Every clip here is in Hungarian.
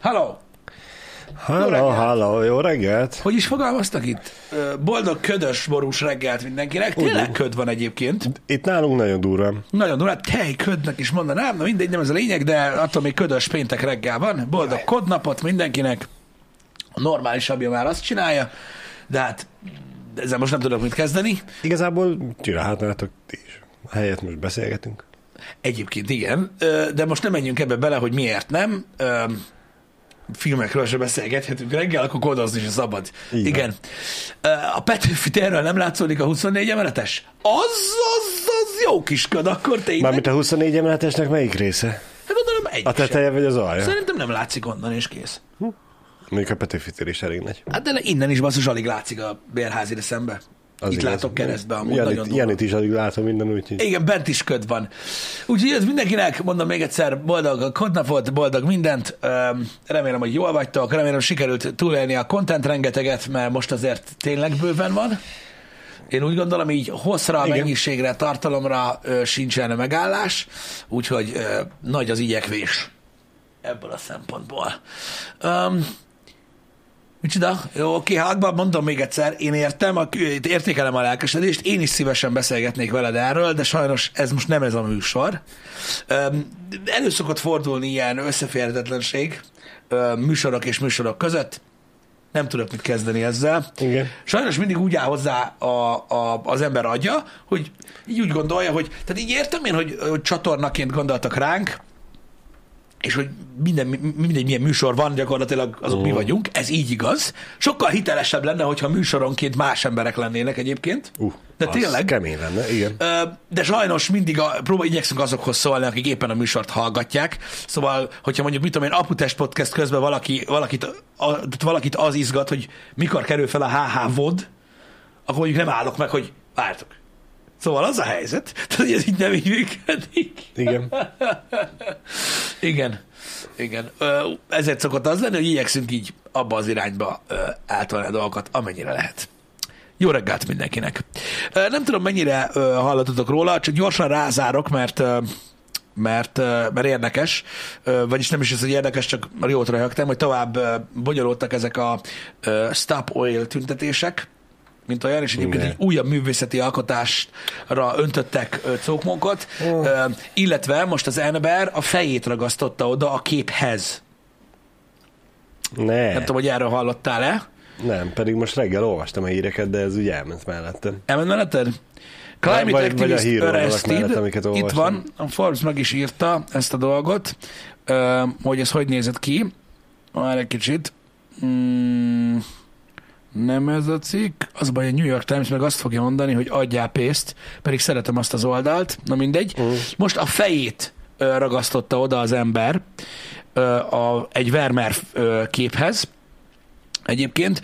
Hello! Reggelt! halló, jó reggelt! Hogy is fogalmaztak itt? Boldog, ködös, borús reggelt mindenkinek. Tényleg köd van egyébként. Itt nálunk nagyon durva. Nagyon durva, tej ködnek is mondanám, na mindegy, nem ez a lényeg, de attól még ködös péntek reggel van. Boldog kodnapot mindenkinek. A normálisabbja már azt csinálja, de hát ezzel most nem tudok mit kezdeni. Igazából csinálhatnátok ti is. Helyett most beszélgetünk. Egyébként igen, de most nem menjünk ebbe bele, hogy miért nem. Filmekről se beszélgethetünk reggel, akkor kodozni is szabad. Igen. Ö, A Petőfi térről nem látszódik a 24 emeletes? Az, az, az jó kis köd, akkor tényleg. Mármint a 24 emeletesnek melyik része? Hát gondolom egy A teteje vagy az alja? Szerintem nem látszik onnan, és kész. Mondjuk a Petőfitér is elég nagy. Hát de innen is basszus alig látszik a bérházire szembe. Az Itt igaz. látok keresztbe, amúgy Janit, nagyon durva. Janit is alig látom minden, úgyhogy... Igen, bent is köd van. Úgyhogy ez mindenkinek, mondom még egyszer, boldog kodnapot, boldog mindent. Remélem, hogy jól vagytok, remélem sikerült túlélni a content rengeteget, mert most azért tényleg bőven van. Én úgy gondolom, így hosszra, Igen. mennyiségre, tartalomra ö, sincsen megállás, úgyhogy ö, nagy az igyekvés ebből a szempontból. Um, Micsoda? Jó, oké, Hágban mondom még egyszer, én értem, a, értékelem a lelkesedést, én is szívesen beszélgetnék veled erről, de sajnos ez most nem ez a műsor. Elő szokott fordulni ilyen összeférhetetlenség műsorok és műsorok között, nem tudok mit kezdeni ezzel. Igen. Sajnos mindig úgy áll hozzá a, a, az ember agya, hogy így úgy gondolja, hogy, tehát így értem én, hogy, hogy csatornaként gondoltak ránk, és hogy minden, mi- mindegy milyen műsor van, gyakorlatilag azok mi vagyunk, ez így igaz. Sokkal hitelesebb lenne, hogyha műsoronként más emberek lennének egyébként. Uh, De tényleg? kemény lenne, igen. De sajnos mindig a, próbál, igyekszünk azokhoz szólni, akik éppen a műsort hallgatják. Szóval, hogyha mondjuk, mit tudom én, Aputest podcast közben valaki, valakit, a, valakit az izgat, hogy mikor kerül fel a HH VOD, akkor mondjuk nem állok meg, hogy vártok. Szóval az a helyzet, tehát hogy ez így nem így működik. Igen. Igen. Igen. Ezért szokott az lenni, hogy igyekszünk így abba az irányba ö, eltolni a dolgokat, amennyire lehet. Jó reggelt mindenkinek. Nem tudom, mennyire hallottatok róla, csak gyorsan rázárok, mert mert, mert érdekes, vagyis nem is ez, hogy érdekes, csak jót röhögtem, hogy tovább bonyolultak ezek a Stop Oil tüntetések, mint olyan, és egyébként egy újabb művészeti alkotásra öntöttek ö, cókmonkot, Oh. illetve most az ember a fejét ragasztotta oda a képhez. Ne, Nem tudom, hogy erről hallottál-e? nem, pedig most reggel olvastam a híreket, de ez úgy elment mellettem. Elment melletted? Climate Vagy- vagy a Activist Arrested. mellett, amiket Itt van, a Forbes meg is írta ezt a dolgot, hogy ez hogy nézett ki. Már egy kicsit. Mm, nem ez a cikk. Az baj, a New York Times meg azt fogja mondani, hogy adjál pénzt, pedig szeretem azt az oldalt. Na mindegy. Mm. Most a fejét ragasztotta oda az ember a, egy Vermeer képhez, Egyébként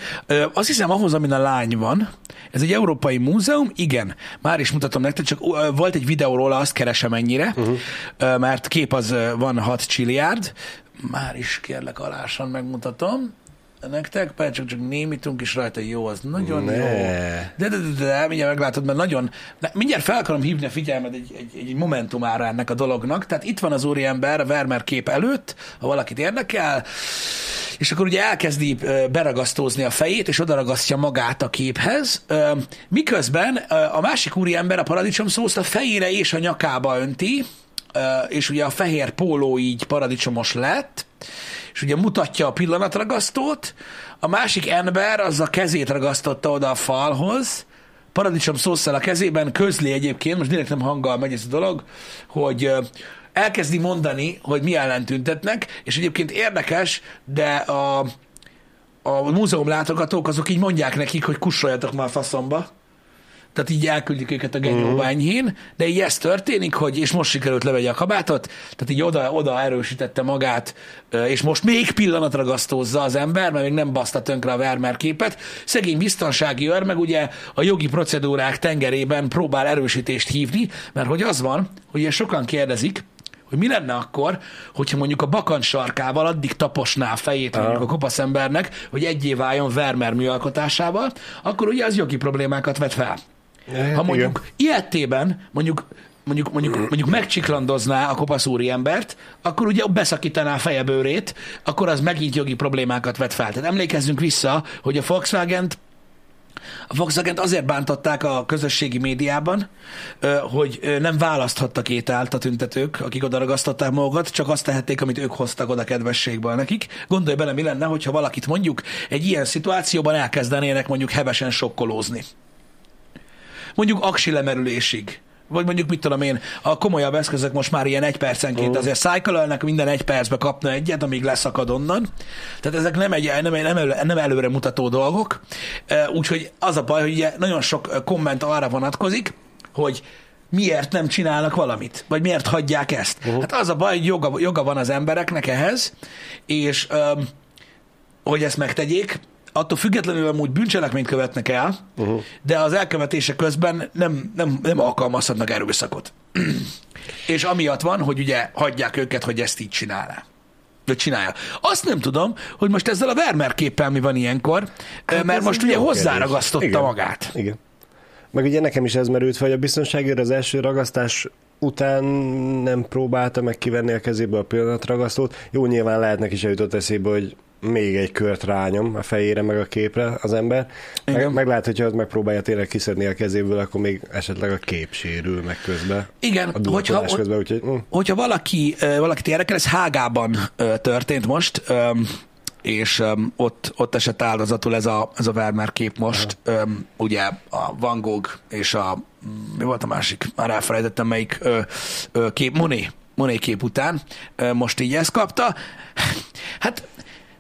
azt hiszem ahhoz, amin a lány van, ez egy európai múzeum, igen, már is mutatom nektek, csak volt egy videó róla, azt keresem ennyire, uh-huh. mert kép az van 6 csilliárd, már is kérlek alásan megmutatom nektek, persze csak, némítunk is rajta, jó, az nagyon Ne. jó. De, de, de, de, mindjárt meglátod, mert nagyon, de mindjárt fel akarom hívni a figyelmed egy, egy, egy momentumára ennek a dolognak. Tehát itt van az úriember a Vermeer kép előtt, ha valakit érdekel, és akkor ugye elkezdi beragasztózni a fejét, és odaragasztja magát a képhez, miközben a másik úriember a paradicsom szószt a fejére és a nyakába önti, és ugye a fehér póló így paradicsomos lett, és ugye mutatja a pillanatragasztót, a másik ember az a kezét ragasztotta oda a falhoz, paradicsom szószal a kezében, közli egyébként, most direkt nem hanggal megy ez a dolog, hogy elkezdi mondani, hogy mi ellen tüntetnek, és egyébként érdekes, de a, a múzeum látogatók azok így mondják nekik, hogy kussoljatok már faszomba. Tehát így elküldik őket a genyóba enyhén, de így ez történik, hogy és most sikerült levegye a kabátot, tehát így oda, oda erősítette magát, és most még pillanatra gasztózza az ember, mert még nem baszta tönkre a Vermeer képet. Szegény biztonsági őr meg ugye a jogi procedúrák tengerében próbál erősítést hívni, mert hogy az van, hogy sokan kérdezik, hogy mi lenne akkor, hogyha mondjuk a bakancs sarkával addig taposná a fejét mondjuk a kopasz embernek, hogy egyé váljon Vermeer műalkotásával, akkor ugye az jogi problémákat vet fel. Hát Ha mondjuk ilyetében mondjuk mondjuk, mondjuk, mondjuk megcsiklandozná a kopasz embert, akkor ugye beszakítaná a fejebőrét, akkor az megint jogi problémákat vet fel. Tehát emlékezzünk vissza, hogy a Volkswagen-t a Volkswagen azért bántották a közösségi médiában, hogy nem választhattak ételt a tüntetők, akik oda ragasztották magukat, csak azt tehették, amit ők hoztak oda kedvességből nekik. Gondolj bele, mi lenne, hogyha valakit mondjuk egy ilyen szituációban elkezdenének mondjuk hevesen sokkolózni. Mondjuk aksi lemerülésig vagy mondjuk mit tudom én, a komolyabb eszközök most már ilyen egy percenként azért cycle minden egy percbe kapna egyet, amíg leszakad onnan. Tehát ezek nem, egy, nem, nem, elő, nem előre mutató dolgok. Úgyhogy az a baj, hogy ugye nagyon sok komment arra vonatkozik, hogy miért nem csinálnak valamit, vagy miért hagyják ezt. Uh-huh. Hát az a baj, hogy joga, joga van az embereknek ehhez, és um, hogy ezt megtegyék, attól függetlenül amúgy bűncselekményt követnek el, uh-huh. de az elkövetése közben nem, nem, nem alkalmazhatnak erőszakot. és amiatt van, hogy ugye hagyják őket, hogy ezt így csinálná. Vagy csinálja. Azt nem tudom, hogy most ezzel a Vermeer képpel mi van ilyenkor, hát mert most ugye hozzáragasztotta Igen. magát. Igen. Meg ugye nekem is ez merült fel, hogy a biztonságért az első ragasztás után nem próbálta meg kivenni a kezéből a pillanatragasztót. Jó, nyilván lehet neki se jutott eszébe, hogy még egy kört rányom a fejére, meg a képre az ember. Meg, meg lehet, hogyha az megpróbálja tényleg kiszedni a kezéből, akkor még esetleg a kép sérül meg közben. Igen, a hogyha, közben, úgyhogy, hm. hogyha valaki, valakit érdekel, ez Hágában történt most, és ott, ott esett áldozatul ez a, ez a Vermeer kép most, um, ugye a Van Gogh és a, mi volt a másik, már elfelejtettem melyik ö, ö, kép, Monet, Monet kép után, most így ezt kapta. Hát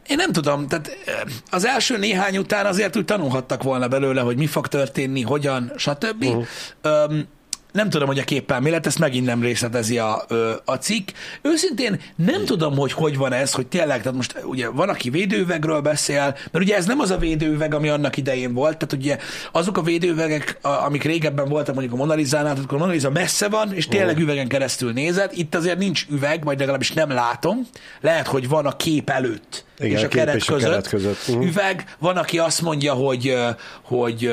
én nem tudom, tehát az első néhány után azért úgy tanulhattak volna belőle, hogy mi fog történni, hogyan, stb. Uh-huh. Um, nem tudom, hogy a képpel mi lett, ezt megint nem részletezi a, a cikk. Őszintén nem tudom, hogy hogy van ez, hogy tényleg, tehát most ugye van, aki védőüvegről beszél, mert ugye ez nem az a védőüveg, ami annak idején volt, tehát ugye azok a védőüvegek, amik régebben voltak mondjuk a Monalizánál, tehát akkor a Monaliza messze van, és tényleg üvegen keresztül nézed, itt azért nincs üveg, vagy legalábbis nem látom, lehet, hogy van a kép előtt Igen, és a, a keret, és között, a keret között uh-huh. üveg, van, aki azt mondja, hogy, hogy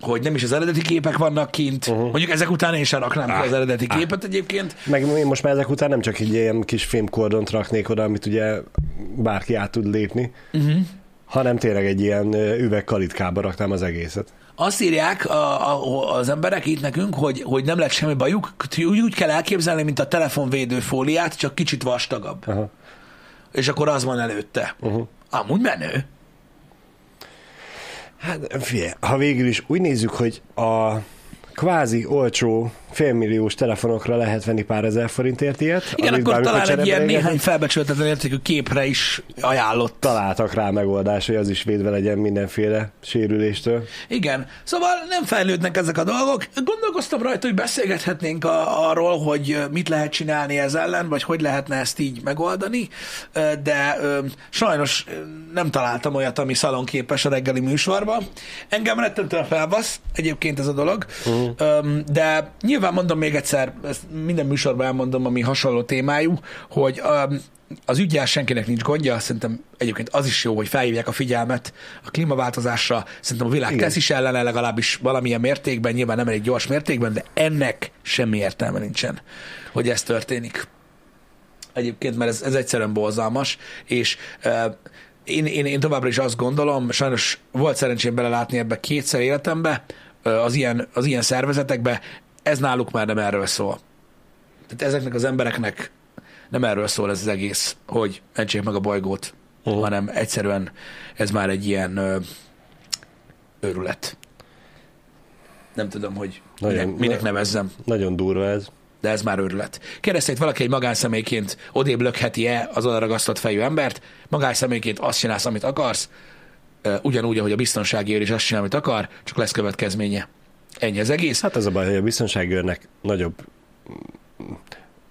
hogy nem is az eredeti képek vannak kint. Uh-huh. Mondjuk ezek után én sem raknám ah, ki az eredeti ah. képet egyébként. Meg én most már ezek után nem csak egy ilyen kis filmkordont raknék oda, amit ugye bárki át tud lépni, uh-huh. hanem tényleg egy ilyen üvegkalitkába raknám az egészet. Azt írják a, a, az emberek itt nekünk, hogy, hogy nem lett semmi bajuk, úgy, úgy kell elképzelni, mint a telefonvédő fóliát, csak kicsit vastagabb. Uh-huh. És akkor az van előtte. Uh-huh. Amúgy menő. Hát figyelj, ha végül is úgy nézzük, hogy a kvázi olcsó félmilliós telefonokra lehet venni pár ezer forintért ilyet. Igen, akkor talán egy ilyen néhány felbecsültetlen értékű képre is ajánlott. Találtak rá megoldás, hogy az is védve legyen mindenféle sérüléstől. Igen, szóval nem fejlődnek ezek a dolgok. Gondolkoztam rajta, hogy beszélgethetnénk a, arról, hogy mit lehet csinálni ez ellen, vagy hogy lehetne ezt így megoldani, de sajnos nem találtam olyat, ami szalonképes a reggeli műsorban. Engem rettentően felbasz egyébként ez a dolog, uh-huh. de nyilván nyilván mondom még egyszer, ezt minden műsorban elmondom, ami hasonló témájú, hogy um, az ügyel senkinek nincs gondja, szerintem egyébként az is jó, hogy felhívják a figyelmet a klímaváltozásra, szerintem a világ Igen. tesz is ellene, legalábbis valamilyen mértékben, nyilván nem egy gyors mértékben, de ennek semmi értelme nincsen, hogy ez történik. Egyébként, mert ez, ez egyszerűen borzalmas, és uh, én, én, én továbbra is azt gondolom, sajnos volt szerencsém belelátni ebbe kétszer életembe, az ilyen, az ilyen szervezetekbe, ez náluk már nem erről szól. Tehát ezeknek az embereknek nem erről szól ez az egész, hogy mentsék meg a bolygót, uh-huh. hanem egyszerűen ez már egy ilyen ö, őrület. Nem tudom, hogy nagyon, minek, minek nevezzem. Nagyon durva ez. De ez már őrület. Itt valaki egy magánszemélyként odébb lökheti-e az oda ragasztott fejű embert, magánszemélyként azt csinálsz, amit akarsz, ugyanúgy, ahogy a biztonsági őr is azt csinál, amit akar, csak lesz következménye. Ennyi az egész. Hát az a baj, hogy a biztonságőrnek nagyobb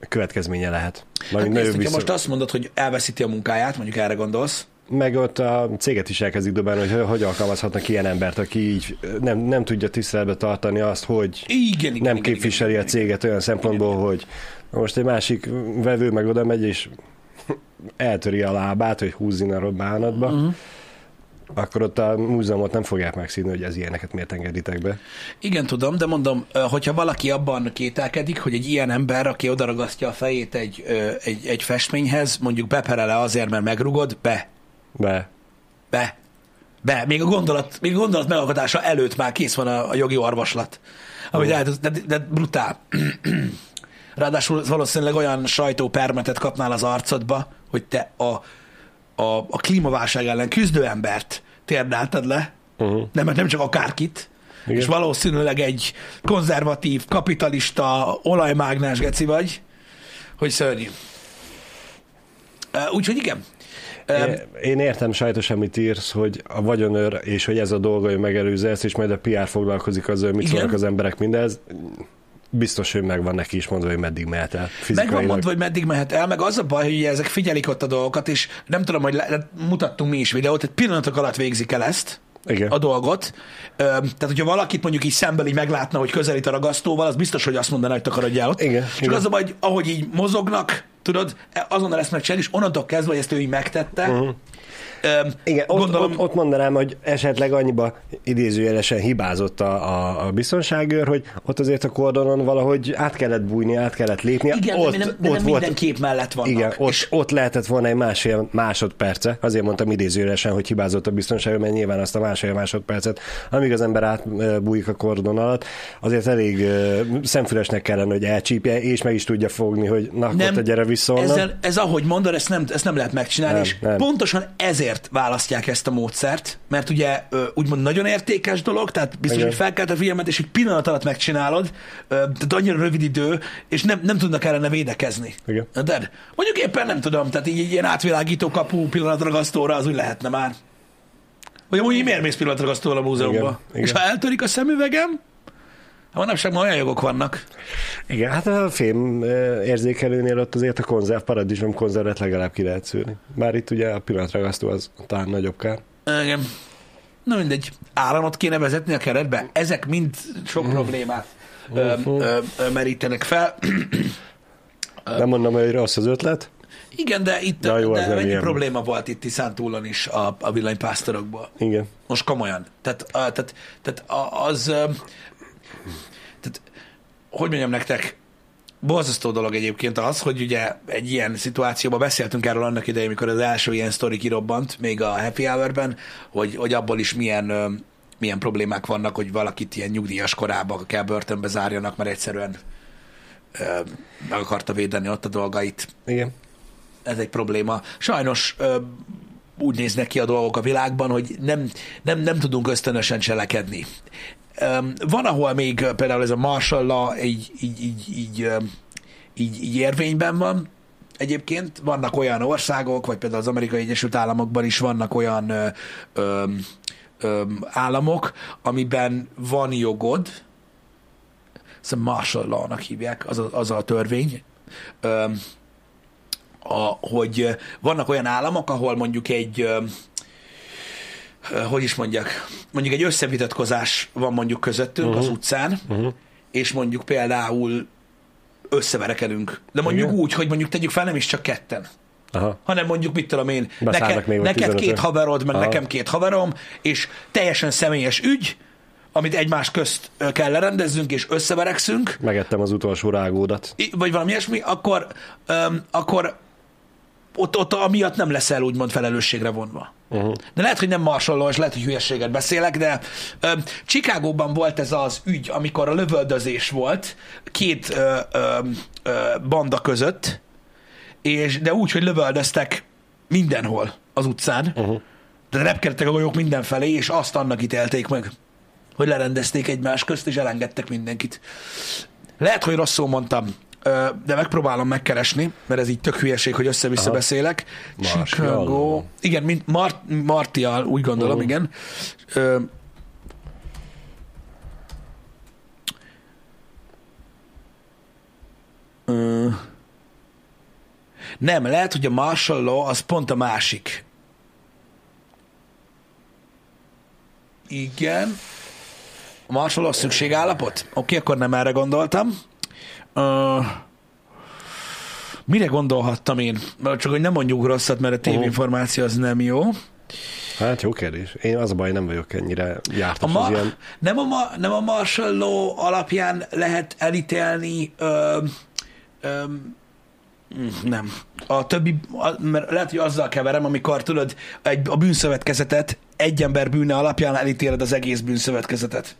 következménye lehet. Hát nézd, biztos... most azt mondod, hogy elveszíti a munkáját, mondjuk erre gondolsz. Meg ott a céget is elkezdik dobálni, hogy hogy alkalmazhatnak ilyen embert, aki így nem, nem tudja tiszteletbe tartani azt, hogy igen, igen, nem igen, képviseli igen, a céget igen, olyan szempontból, igen, hogy most egy másik vevő meg oda megy, és eltöri a lábát, hogy húzzin a bánatba. Uh-huh akkor ott a múzeumot nem fogják megszínni, hogy ez ilyeneket miért engeditek be. Igen, tudom, de mondom, hogyha valaki abban kételkedik, hogy egy ilyen ember, aki odaragasztja a fejét egy, egy, egy festményhez, mondjuk beperele azért, mert megrugod, be, Be. be, be. Még a gondolat, még a gondolat megalkotása előtt már kész van a, a jogi orvoslat. Ami lehet, de, de brutál. Ráadásul valószínűleg olyan sajtópermetet kapnál az arcodba, hogy te a, a, a klímaválság ellen küzdő embert térdáltad le, Uh-huh. nem, mert nem csak akárkit, Igen. és valószínűleg egy konzervatív, kapitalista, olajmágnás geci vagy, hogy szörnyű. Úgyhogy igen. Én, értem sajtos, amit írsz, hogy a vagyonőr, és hogy ez a dolga, hogy megelőzze ezt, és majd a PR foglalkozik azzal, hogy mit szólnak az emberek mindez. Biztos, hogy megvan neki is mondva, hogy meddig mehet el Meg van mondva, hogy meddig mehet el, meg az a baj, hogy ezek figyelik ott a dolgokat, és nem tudom, hogy le, mutattunk mi is videót, egy pillanatok alatt végzik el ezt, Igen. a dolgot. Tehát, hogyha valakit mondjuk így szemből így meglátna, hogy közelít a ragasztóval, az biztos, hogy azt mondaná, hogy takarodjál ott. Igen, Csak igen. az a baj, hogy ahogy így mozognak, tudod, azonnal ezt megcsinálni, és onnantól kezdve, hogy ezt ő így megtette, uh-huh. Igen, ott, gondolom, ott, ott mondanám, hogy esetleg annyiba idézőjelesen hibázott a, a, a biztonságőr, hogy ott azért a kordonon valahogy át kellett bújni, át kellett lépni. igen, ott, de nem, de nem minden kép mellett vannak. Igen, ott, és ott lehetett volna egy másfél másodperce, azért mondtam idézőjelesen, hogy hibázott a biztonságőr, mert nyilván azt a másfél másodpercet, amíg az ember átbújik a kordon alatt, azért elég szemfülesnek kellene, hogy elcsípje, és meg is tudja fogni, hogy na, nem, ott gyere vissza onnan. ezzel, ez ahogy mondod, ezt nem, ezt nem lehet megcsinálni, Nem, és nem. pontosan ezért választják ezt a módszert, mert ugye úgymond nagyon értékes dolog, tehát biztos, Igen. hogy felkelt a figyelmet, és egy pillanat alatt megcsinálod, tehát annyira rövid idő, és nem, nem tudnak ellene védekezni. Igen. De mondjuk éppen nem tudom, tehát így ilyen átvilágító kapu pillanatragasztóra az úgy lehetne már. Vagy amúgy miért mész pillanatragasztóval a múzeumba? Igen, igen. És ha eltörik a szemüvegem, ha manapság már olyan jogok vannak. Igen, hát a ö, érzékelőnél ott azért a konzerv, paradicsom konzervet legalább ki lehet szűrni. Bár itt ugye a pillanatragasztó az talán nagyobb kár. Igen. Na mindegy, áramot kéne vezetni a keretbe. Ezek mind sok problémát ö, ö, ö, merítenek fel. Nem mondom, hogy rossz az ötlet. Igen, de itt Na jó, de mennyi ilyen. probléma volt itt Tiszántúlon is a, a villanypásztorokból. Igen. Most komolyan. Tehát, a, tehát, tehát a- az... hogy mondjam nektek, borzasztó dolog egyébként az, hogy ugye egy ilyen szituációban beszéltünk erről annak idején, amikor az első ilyen sztori kirobbant, még a Happy Hour-ben, hogy, hogy abból is milyen, milyen problémák vannak, hogy valakit ilyen nyugdíjas korában kell börtönbe zárjanak, mert egyszerűen ö, meg akarta védeni ott a dolgait Igen. ez egy probléma. Sajnos ö, úgy néznek ki a dolgok a világban, hogy nem, nem, nem tudunk ösztönösen cselekedni. Van, ahol még például ez a martial law így, így, így, így, így, így érvényben van, Egyébként vannak olyan országok, vagy például az Amerikai Egyesült Államokban is vannak olyan ö, ö, ö, államok, amiben van jogod, ezt a martial law-nak hívják, az a, az a törvény, ö, a, hogy vannak olyan államok, ahol mondjuk egy, hogy is mondjak, mondjuk egy összevitatkozás van mondjuk közöttünk uh-huh. az utcán, uh-huh. és mondjuk például összeverekedünk. De mondjuk Igen. úgy, hogy mondjuk tegyük fel nem is csak ketten, Aha. hanem mondjuk mit tudom én, Beszállnak neked, még vagy neked 15-ön. két haverod, meg Aha. nekem két haverom, és teljesen személyes ügy, amit egymás közt kell lerendezzünk, és összeverekszünk, Megettem az utolsó rágódat. Vagy valami ilyesmi, akkor, öm, akkor ott, ott amiatt nem leszel úgymond felelősségre vonva. Uh-huh. De lehet, hogy nem marsaló, és lehet, hogy hülyeséget beszélek, de öm, Chicagóban volt ez az ügy, amikor a lövöldözés volt két ö, ö, ö, banda között, és, de úgy, hogy lövöldöztek mindenhol az utcán, Uh-huh. de repkedtek a golyók mindenfelé, és azt annak ítélték meg, hogy lerendezték egymás közt, és elengedtek mindenkit. Lehet, hogy rosszul mondtam, ö, de megpróbálom megkeresni, mert ez így tök hülyeség, hogy össze-vissza Aha. beszélek. Martial Chicago. Igen, mint Mart- Martial, úgy gondolom, Mhm. igen. Ö, Ö, nem, lehet, hogy a martial law az pont a másik. Igen. A martial law szükségállapot? Oké, akkor nem erre gondoltam. Ö, mire gondolhattam én? Csak hogy nem mondjuk rosszat, mert a tévinformáció az nem jó. Hát jó kérdés. Én az a baj, nem vagyok ennyire A jártas ma, az ilyen. nem, a ma, nem a martial law alapján lehet elítélni ö, ö, nem. A többi, a, mert lehet, hogy azzal keverem, amikor tudod, egy, a bűnszövetkezetet egy ember bűne alapján elítéled az egész bűnszövetkezetet.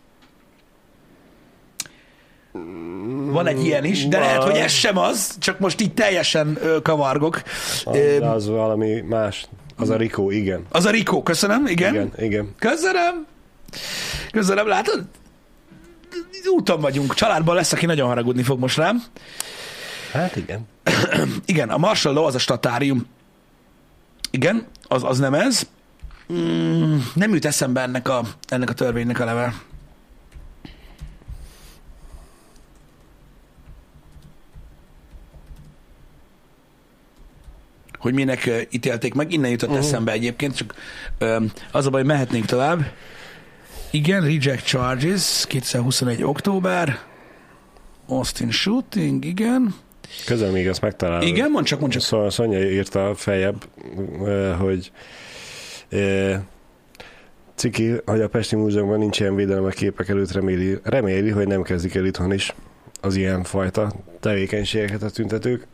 Van egy ilyen is, de lehet, hogy ez sem az, csak most így teljesen ö, kavargok. Az, valami más. Az a Rikó, igen. Az a Rikó, köszönöm, igen. Igen, igen. Köszönöm. Köszönöm, látod? Úton vagyunk. Családban lesz, aki nagyon haragudni fog most rám. Hát igen. Igen, a Marshall Law az a statárium. Igen, az, az nem ez. Mm, nem jut eszembe ennek a, ennek a törvénynek a neve. Hogy minek ítélték meg, innen jutott uh-huh. eszembe egyébként, csak az a baj, mehetnénk tovább. Igen, reject charges, 2021. október. Austin shooting, igen. Közben még azt megtalálom. Igen, mondd csak, mondd csak. Szóval Szonya írta feljebb, hogy ciki, hogy a Pesti Múzeumban nincs ilyen védelem a képek előtt, reméli, reméli, hogy nem kezdik el itthon is az ilyen fajta tevékenységeket a tüntetők.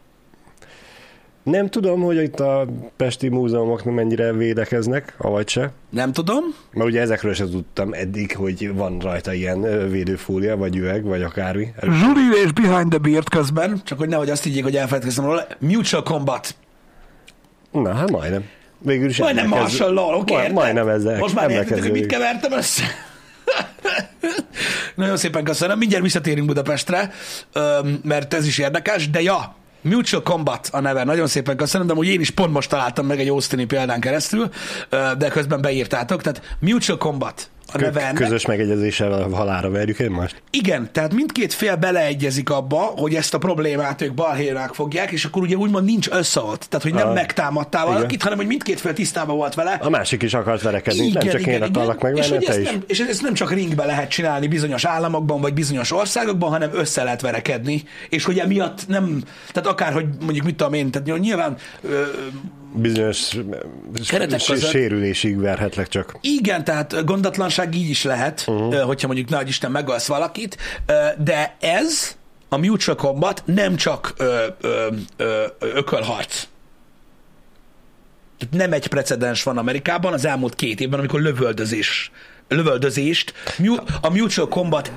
Nem tudom, hogy itt a Pesti Múzeumok mennyire védekeznek, avagy se. Nem tudom. Mert ugye ezekről sem tudtam eddig, hogy van rajta ilyen védőfólia, vagy üveg, vagy akármi. Zsuli és Behind the Beard közben, csak hogy nehogy azt higgyék, hogy elfelejtkeztem róla, Mutual Combat. Na, hát majdnem. Végül is Majdnem Marshall Law, oké? Ma- érted? Majdnem ezzel. Most már értitek, hogy mit kevertem össze? Nagyon szépen köszönöm. Mindjárt visszatérünk Budapestre, mert ez is érdekes, de ja, Mutual Combat a neve. Nagyon szépen köszönöm, de úgy én is pont most találtam meg egy Austini példán keresztül, de közben beírtátok. Tehát Mutual Combat a neve ennek. Közös megegyezéssel a halára verjük egymást. Igen, tehát mindkét fél beleegyezik abba, hogy ezt a problémát ők balhérák fogják, és akkor ugye úgymond nincs összealt. Tehát, hogy nem Ah, megtámadtál valakit, igen. hanem hogy mindkét fél tisztában volt vele. A másik is akart verekedni, nem csak én akarlak és, megvenni, hogy te is. nem, és ezt nem csak ringbe lehet csinálni bizonyos államokban, vagy bizonyos országokban, hanem össze lehet verekedni, és hogy emiatt nem, tehát akár, hogy mondjuk mit tudom én, tehát nyilván ö, Bizonyos Keretek között. sérülésig verhetlek csak. Igen, tehát gondatlanság így is lehet, uh-huh. hogyha mondjuk nagy Isten megölsz valakit, de ez a mutual combat nem csak ö, ö, ö, ökölharc. Nem egy precedens van Amerikában az elmúlt két évben, amikor lövöldözés lövöldözést a mutual combat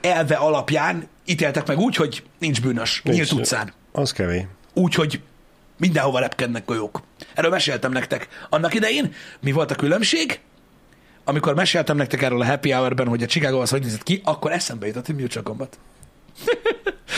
elve alapján ítéltek meg úgy, hogy nincs bűnös, Nincs. nyílt utcán. Az kemény. Úgy, hogy mindenhova repkednek golyók. Erről meséltem nektek. Annak idején mi volt a különbség? Amikor meséltem nektek erről a happy hour-ben, hogy a Chicago az hogy nézett ki, akkor eszembe jutott, hogy Mutual Combat.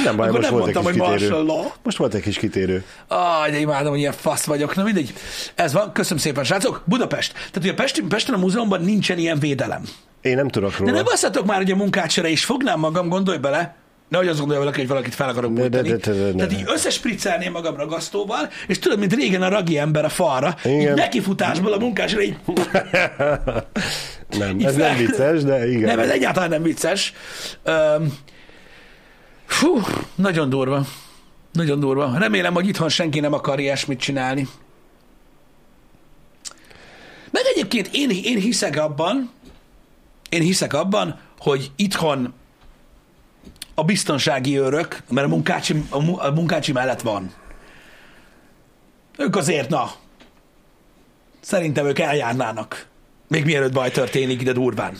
Nem baj, Akkor most nem volt egy mondtam, kis hogy kitérő. martial law. Most volt egy kis kitérő. Ah, de imádom, hogy ilyen fasz vagyok. Na mindegy. Ez van. Köszönöm szépen, srácok. Budapest. Tehát, hogy a Pesti, Pesten a múzeumban nincsen ilyen védelem. Én nem tudok De róla. nem basszatok már, hogy a munkácsere is fognám magam, gondolj bele, Nehogy azt gondolja valaki, hogy valakit fel akarok De- de- bújtani. de- de- de- de- Tehát így összespriccelném magam ragasztóval, és tudod, mint régen a ragi ember a falra, így Igen. nekifutásból a munkásra így Nem, Így ez fel- nem vicces, de igen. Nem, ez egyáltalán nem vicces. Öm, fú, nagyon durva. Nagyon durva. Remélem, hogy itthon senki nem akar ilyesmit csinálni. Meg egyébként én, én hiszek abban, én hiszek abban, hogy itthon a biztonsági őrök, mert a munkácsi, a mu- a munkácsi mellett van. Ők azért, na, szerintem ők eljárnának. Még mielőtt baj történik ide durván.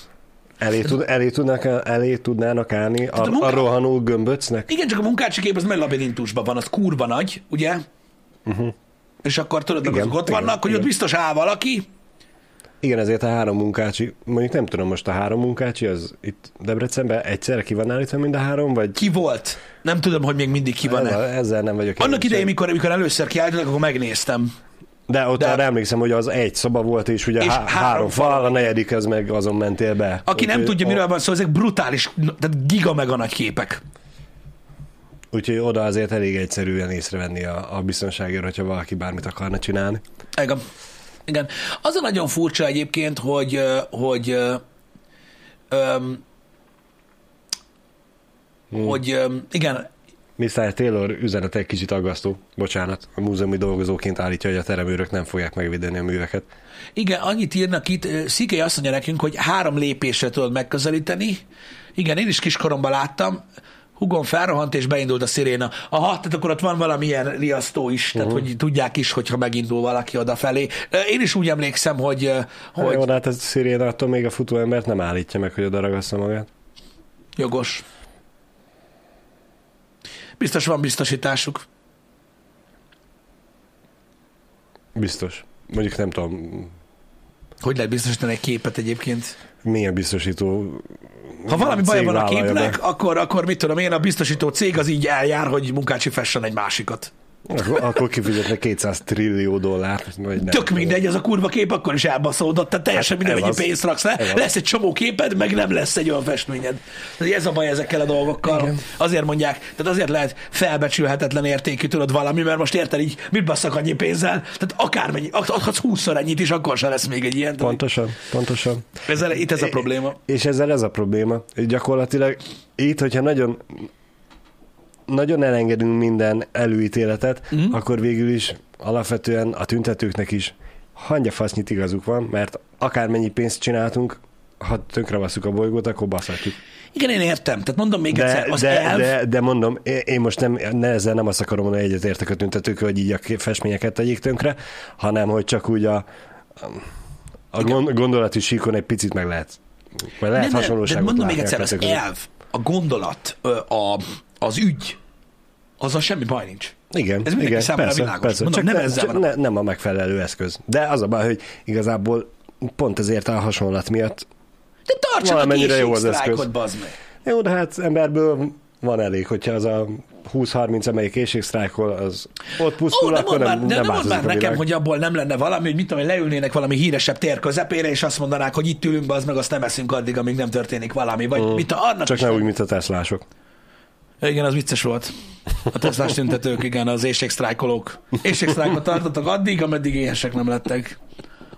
Elé, tud, elé, tudnak, elé tudnának állni a, a a, munka- rohanó gömböcnek? Igen, csak a munkácsi kép az meg labirintusban van, az kurva nagy, ugye? Uh-huh. És akkor tudod, azok ott igen, vannak, hogy igen. ott biztos áll valaki. Igen, ezért a három munkácsi, mondjuk nem tudom most a három munkácsi, az itt Debrecenben egyszerre ki van állítva mind a három, vagy Ki volt? Nem tudom, hogy még mindig ki van-e. ezzel, ezzel nem vagyok Annak idején, mikor, mikor először kiállítottak, akkor megnéztem. De ott De- arra emlékszem, hogy az egy szoba volt, és ugye És há- három három fal, a negyedik az meg azon mentél be. Aki nem tudja, miről van szó, ezek brutális, tehát giga meg a nagy képek. Úgyhogy oda azért elég egyszerűen észrevenni a, a biztonságért, hogyha valaki bármit akarna csinálni. Igen. Igen. Az a nagyon furcsa egyébként, hogy, hogy öm, Hmm. hogy öm, igen, Mr. Taylor üzenete egy kicsit aggasztó. Bocsánat, a múzeumi dolgozóként állítja, hogy a teremőrök nem fogják megvédeni a műveket. Igen, annyit írnak itt, Szikei azt mondja nekünk, hogy három lépésre tudod megközelíteni. Igen, én is kiskoromban láttam, Hugon felrohant, és beindult a sziréna. Aha, tehát akkor ott van valamilyen riasztó is, tehát Mhm. hogy tudják is, hogyha megindul valaki odafelé. Én is úgy emlékszem, hogy, Hogy... Jó, de hát ez sziréna attól még a futó embert nem állítja meg, hogy oda ragassza magát. jogos. Biztos van biztosításuk. Biztos. Mondjuk nem tudom, Hogy lehet biztosítani egy képet egyébként? Milyen biztosító Ha valami cég van a képnek, be. akkor, akkor mit tudom én, a biztosító cég az így eljár, hogy munkácsi fessen egy másikat. Akkor, akkor kifizetne 200 trillió dollárt. Vagy nem. Tök mindegy, az a kurva kép akkor is elbaszódott, tehát teljesen mindegy, ez mennyi az. pénzt raksz le, Ez lesz egy csomó képed, meg nem lesz egy olyan festményed. Ez a baj ezekkel a dolgokkal. Igen. Azért mondják, tehát azért lehet felbecsülhetetlen értékű, tudod valami, mert most érted így, mit basszak annyi pénzzel, tehát akármennyi, adhatsz 20 ennyit is, akkor sem lesz még egy ilyen. Pontosan, pontosan. Ezzel, itt ez a probléma. És ezzel ez a probléma. Gyakorlatilag itt, hogyha nagyon nagyon elengedünk minden előítéletet, mm. akkor végül is alapvetően a tüntetőknek is hangyafasznyit igazuk van, mert akármennyi pénzt csináltunk, ha tönkre a bolygót, akkor baszhatjuk. Igen, én értem. Tehát mondom még egyszer, De, az de, elv, de, de mondom, én- most nem, ne, ezzel nem azt akarom mondani, hogy egyetértek a tüntetőkkel, hogy így a festményeket tegyék tönkre, hanem hogy csak úgy a, a gond, gondolati síkon egy picit meg lehet. Vagy lehet Nem, hasonlóságot de mondom még egyszer, az elv, a gondolat, a, az ügy, azzal semmi baj nincs. Igen, Ez mindenki igen, számára persze, világos. Persze. Mondom, Csak nem ne, ezzel csak van a- ne, nem a megfelelő eszköz. De az a baj, hogy igazából pont ezért a hasonlat miatt. De tartsanak Valamennyire jó az eszköz. bazd meg. Jó, de hát emberből van elég, hogyha az a 20-30 amelyik éjségsztrájkol, az ott Ó, pusztul, de akkor mondd nem, már, de nem nem mondd már a nekem, világ. hogy abból nem lenne valami, hogy mit tudom, hogy leülnének valami híresebb tér közepére, és azt mondanák, hogy itt ülünk, az meg azt nem eszünk addig, amíg nem történik valami. Vagy mm. mit a, annak Csak ne nem- úgy, mint a teszlások. Igen, az vicces volt. A Teslás tüntetők, igen, az éjségsztrájkolók. Éjségsztrájkot tartottak addig, ameddig éhesek nem lettek.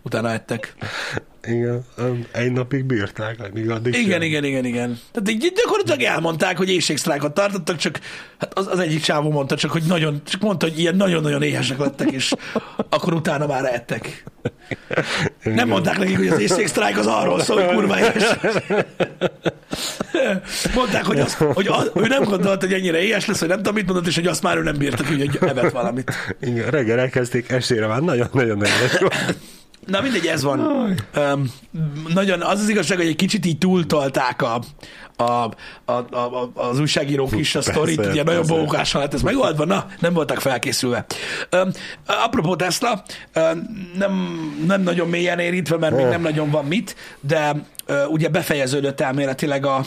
Utána ettek. Igen, egy napig bírták, még addig Igen, sem. igen, igen, igen. Tehát így gyakorlatilag elmondták, hogy éjségsztrájkot tartottak, csak hát az, az egyik csávó mondta csak, hogy nagyon, csak mondta, hogy ilyen nagyon-nagyon éhesek lettek, és akkor utána már ettek. Nem mondták nekik, hogy az éjségsztrájk az arról szól, hogy kurva éhes. Mondták, hogy, az, hogy az, ő nem gondolta, hogy ennyire éhes lesz, hogy nem tudom, mit mondott, és hogy azt már ő nem bírta ki, hogy evett valamit. Igen, reggel elkezdték, estére már nagyon-nagyon nehéz volt. Na mindegy, ez van. Um, nagyon, az az igazság, hogy egy kicsit így túltolták a, a, a, a, az újságírók is a Persze, sztorit, ugye nagyon persze. bókással lett ez megoldva, na, nem voltak felkészülve. Um, apropó Tesla, um, nem, nem nagyon mélyen érintve, mert még nem nagyon van mit, de uh, ugye befejeződött elméletileg a,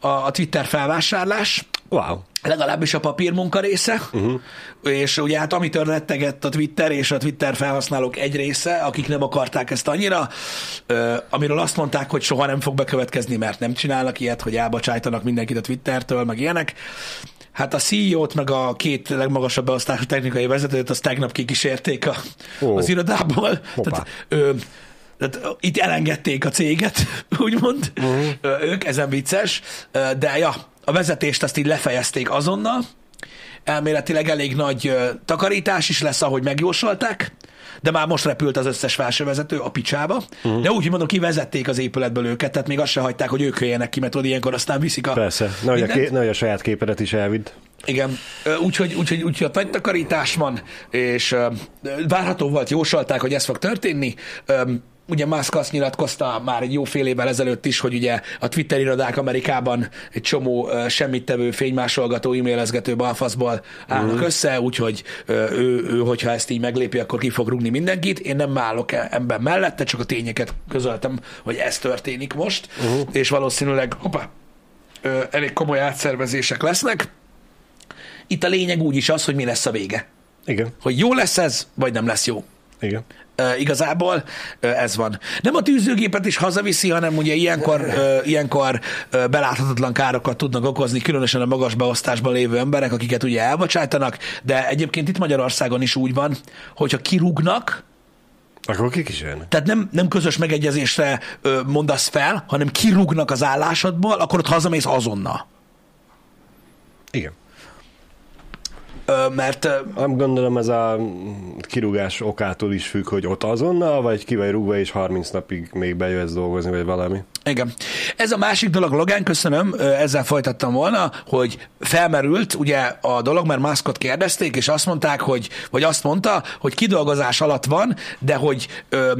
a, a Twitter felvásárlás, Wow. legalábbis a papírmunka része, uh-huh. és ugye hát amitől rettegett a Twitter és a Twitter felhasználók egy része, akik nem akarták ezt annyira, ö, amiről azt mondták, hogy soha nem fog bekövetkezni, mert nem csinálnak ilyet, hogy elbocsájtanak mindenkit a Twittertől, meg ilyenek. Hát a CEO-t, meg a két legmagasabb beosztású technikai vezetőt, azt tegnap kikísérték a, Ó. az irodából. Hoppá. Tehát, ö, tehát itt elengedték a céget, úgymond, uh-huh. ők, ezen vicces, de ja, a vezetést azt így lefejezték azonnal, elméletileg elég nagy takarítás is lesz, ahogy megjósolták, de már most repült az összes felsővezető a picsába, uh-huh. de úgy, hogy mondom, kivezették az épületből őket, tehát még azt se hagyták, hogy ők jöjjenek ki, mert tudod, ilyenkor aztán viszik a... Persze, nehogy a, ké, nehogy a saját képedet is elvidd. Igen, úgyhogy, úgyhogy, úgyhogy ott nagy takarítás van, és várható volt, jósolták, hogy ez fog történni. Ugye Musk azt nyilatkozta már egy jó fél évvel ezelőtt is, hogy ugye a Twitter irodák Amerikában egy csomó ö, semmit tevő, fénymásolgató, e-mailezgető balfaszból állnak uh-huh. össze, úgyhogy ő, ő, hogyha ezt így meglépi, akkor ki fog rúgni mindenkit. Én nem állok ebben mellette, csak a tényeket közöltem, hogy ez történik most, uh-huh. és valószínűleg, hoppá, elég komoly átszervezések lesznek. Itt a lényeg úgy is az, hogy mi lesz a vége. Igen, Hogy jó lesz ez, vagy nem lesz jó. igen. Uh, igazából uh, ez van. Nem a tűzőgépet is hazaviszi, hanem ugye ilyenkor, uh, ilyenkor beláthatatlan károkat tudnak okozni, különösen a magas beosztásban lévő emberek, akiket ugye elbocsájtanak, de egyébként itt Magyarországon is úgy van, hogyha kirúgnak, Akkor kik is jönnek? tehát nem, nem közös megegyezésre ö, mondasz fel, hanem kirúgnak az állásodból, akkor ott hazamész azonnal. Igen. Mert Nem gondolom ez a kirúgás okától is függ, hogy ott azonnal, vagy ki vagy rúgva, és 30 napig még bejöhetsz dolgozni, vagy valami. Igen. Ez a másik dolog, Logán, köszönöm, ezzel folytattam volna, hogy felmerült ugye a dolog, mert Muskot kérdezték, és azt mondták, hogy, vagy azt mondta, hogy kidolgozás alatt van, de hogy, ö,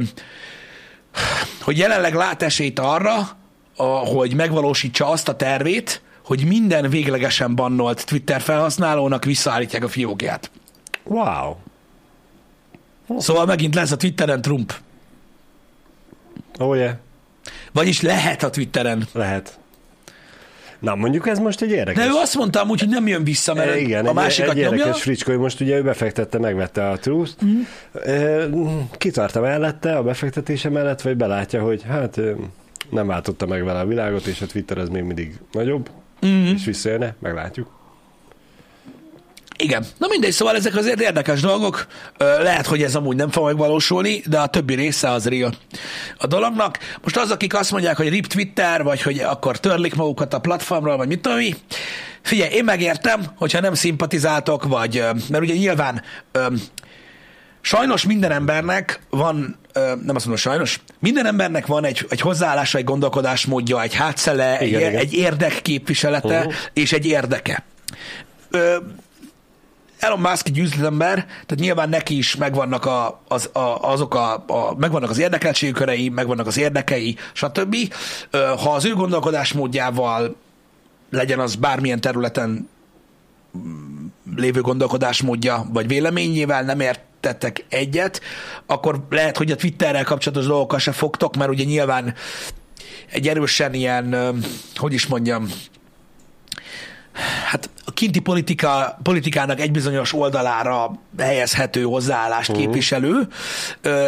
hogy jelenleg lát esélyt arra, a, hogy megvalósítsa azt a tervét, hogy minden véglegesen bannolt Twitter felhasználónak visszaállítják a fiókját. Wow! Szóval megint lesz a Twitteren Trump. Oh, yeah. Vagyis lehet a Twitteren. Lehet. Na, mondjuk ez most egy érdekes. De ő azt mondta amúgy, hogy nem jön vissza, mert E, igen, a másikat egy, egy nyomja. érdekes fricska, hogy most ugye ő befektette, megvette a truth mm. Kitarta mellette, a befektetése mellett, vagy belátja, hogy hát nem váltotta meg vele a világot, és a Twitter ez még mindig nagyobb, mm. és visszajönne, meglátjuk. Igen. Na mindegy, szóval ezek azért érdekes dolgok. Lehet, hogy ez amúgy nem fog megvalósulni, de a többi része az real a dolognak. Most az, akik azt mondják, hogy rip Twitter, vagy hogy akkor törlik magukat a platformról, vagy mit tudom mi. Figyelj, én megértem, hogyha nem szimpatizáltok, vagy, mert ugye nyilván sajnos minden embernek van, nem azt mondom sajnos, minden embernek van egy, egy hozzáállása, egy gondolkodásmódja, egy hátszele, Igen, egy, igen. egy érdekképviselete Uh-huh. és egy érdeke. Ö, Elon Musk egy üzletember, tehát nyilván neki is megvannak a, az, a, azok a, a, megvannak az érdekeltségkörei, megvannak az érdekei, stb. Ha az ő gondolkodásmódjával legyen az bármilyen területen mm, lévő gondolkodásmódja, vagy véleményével nem értettek egyet, akkor lehet, hogy a Twitterrel kapcsolatos dolgokkal se fogtok, mert ugye nyilván egy erősen ilyen, hogy is mondjam, hát a kinti politika, politikának egy bizonyos oldalára helyezhető hozzáállást uh-huh. képviselő,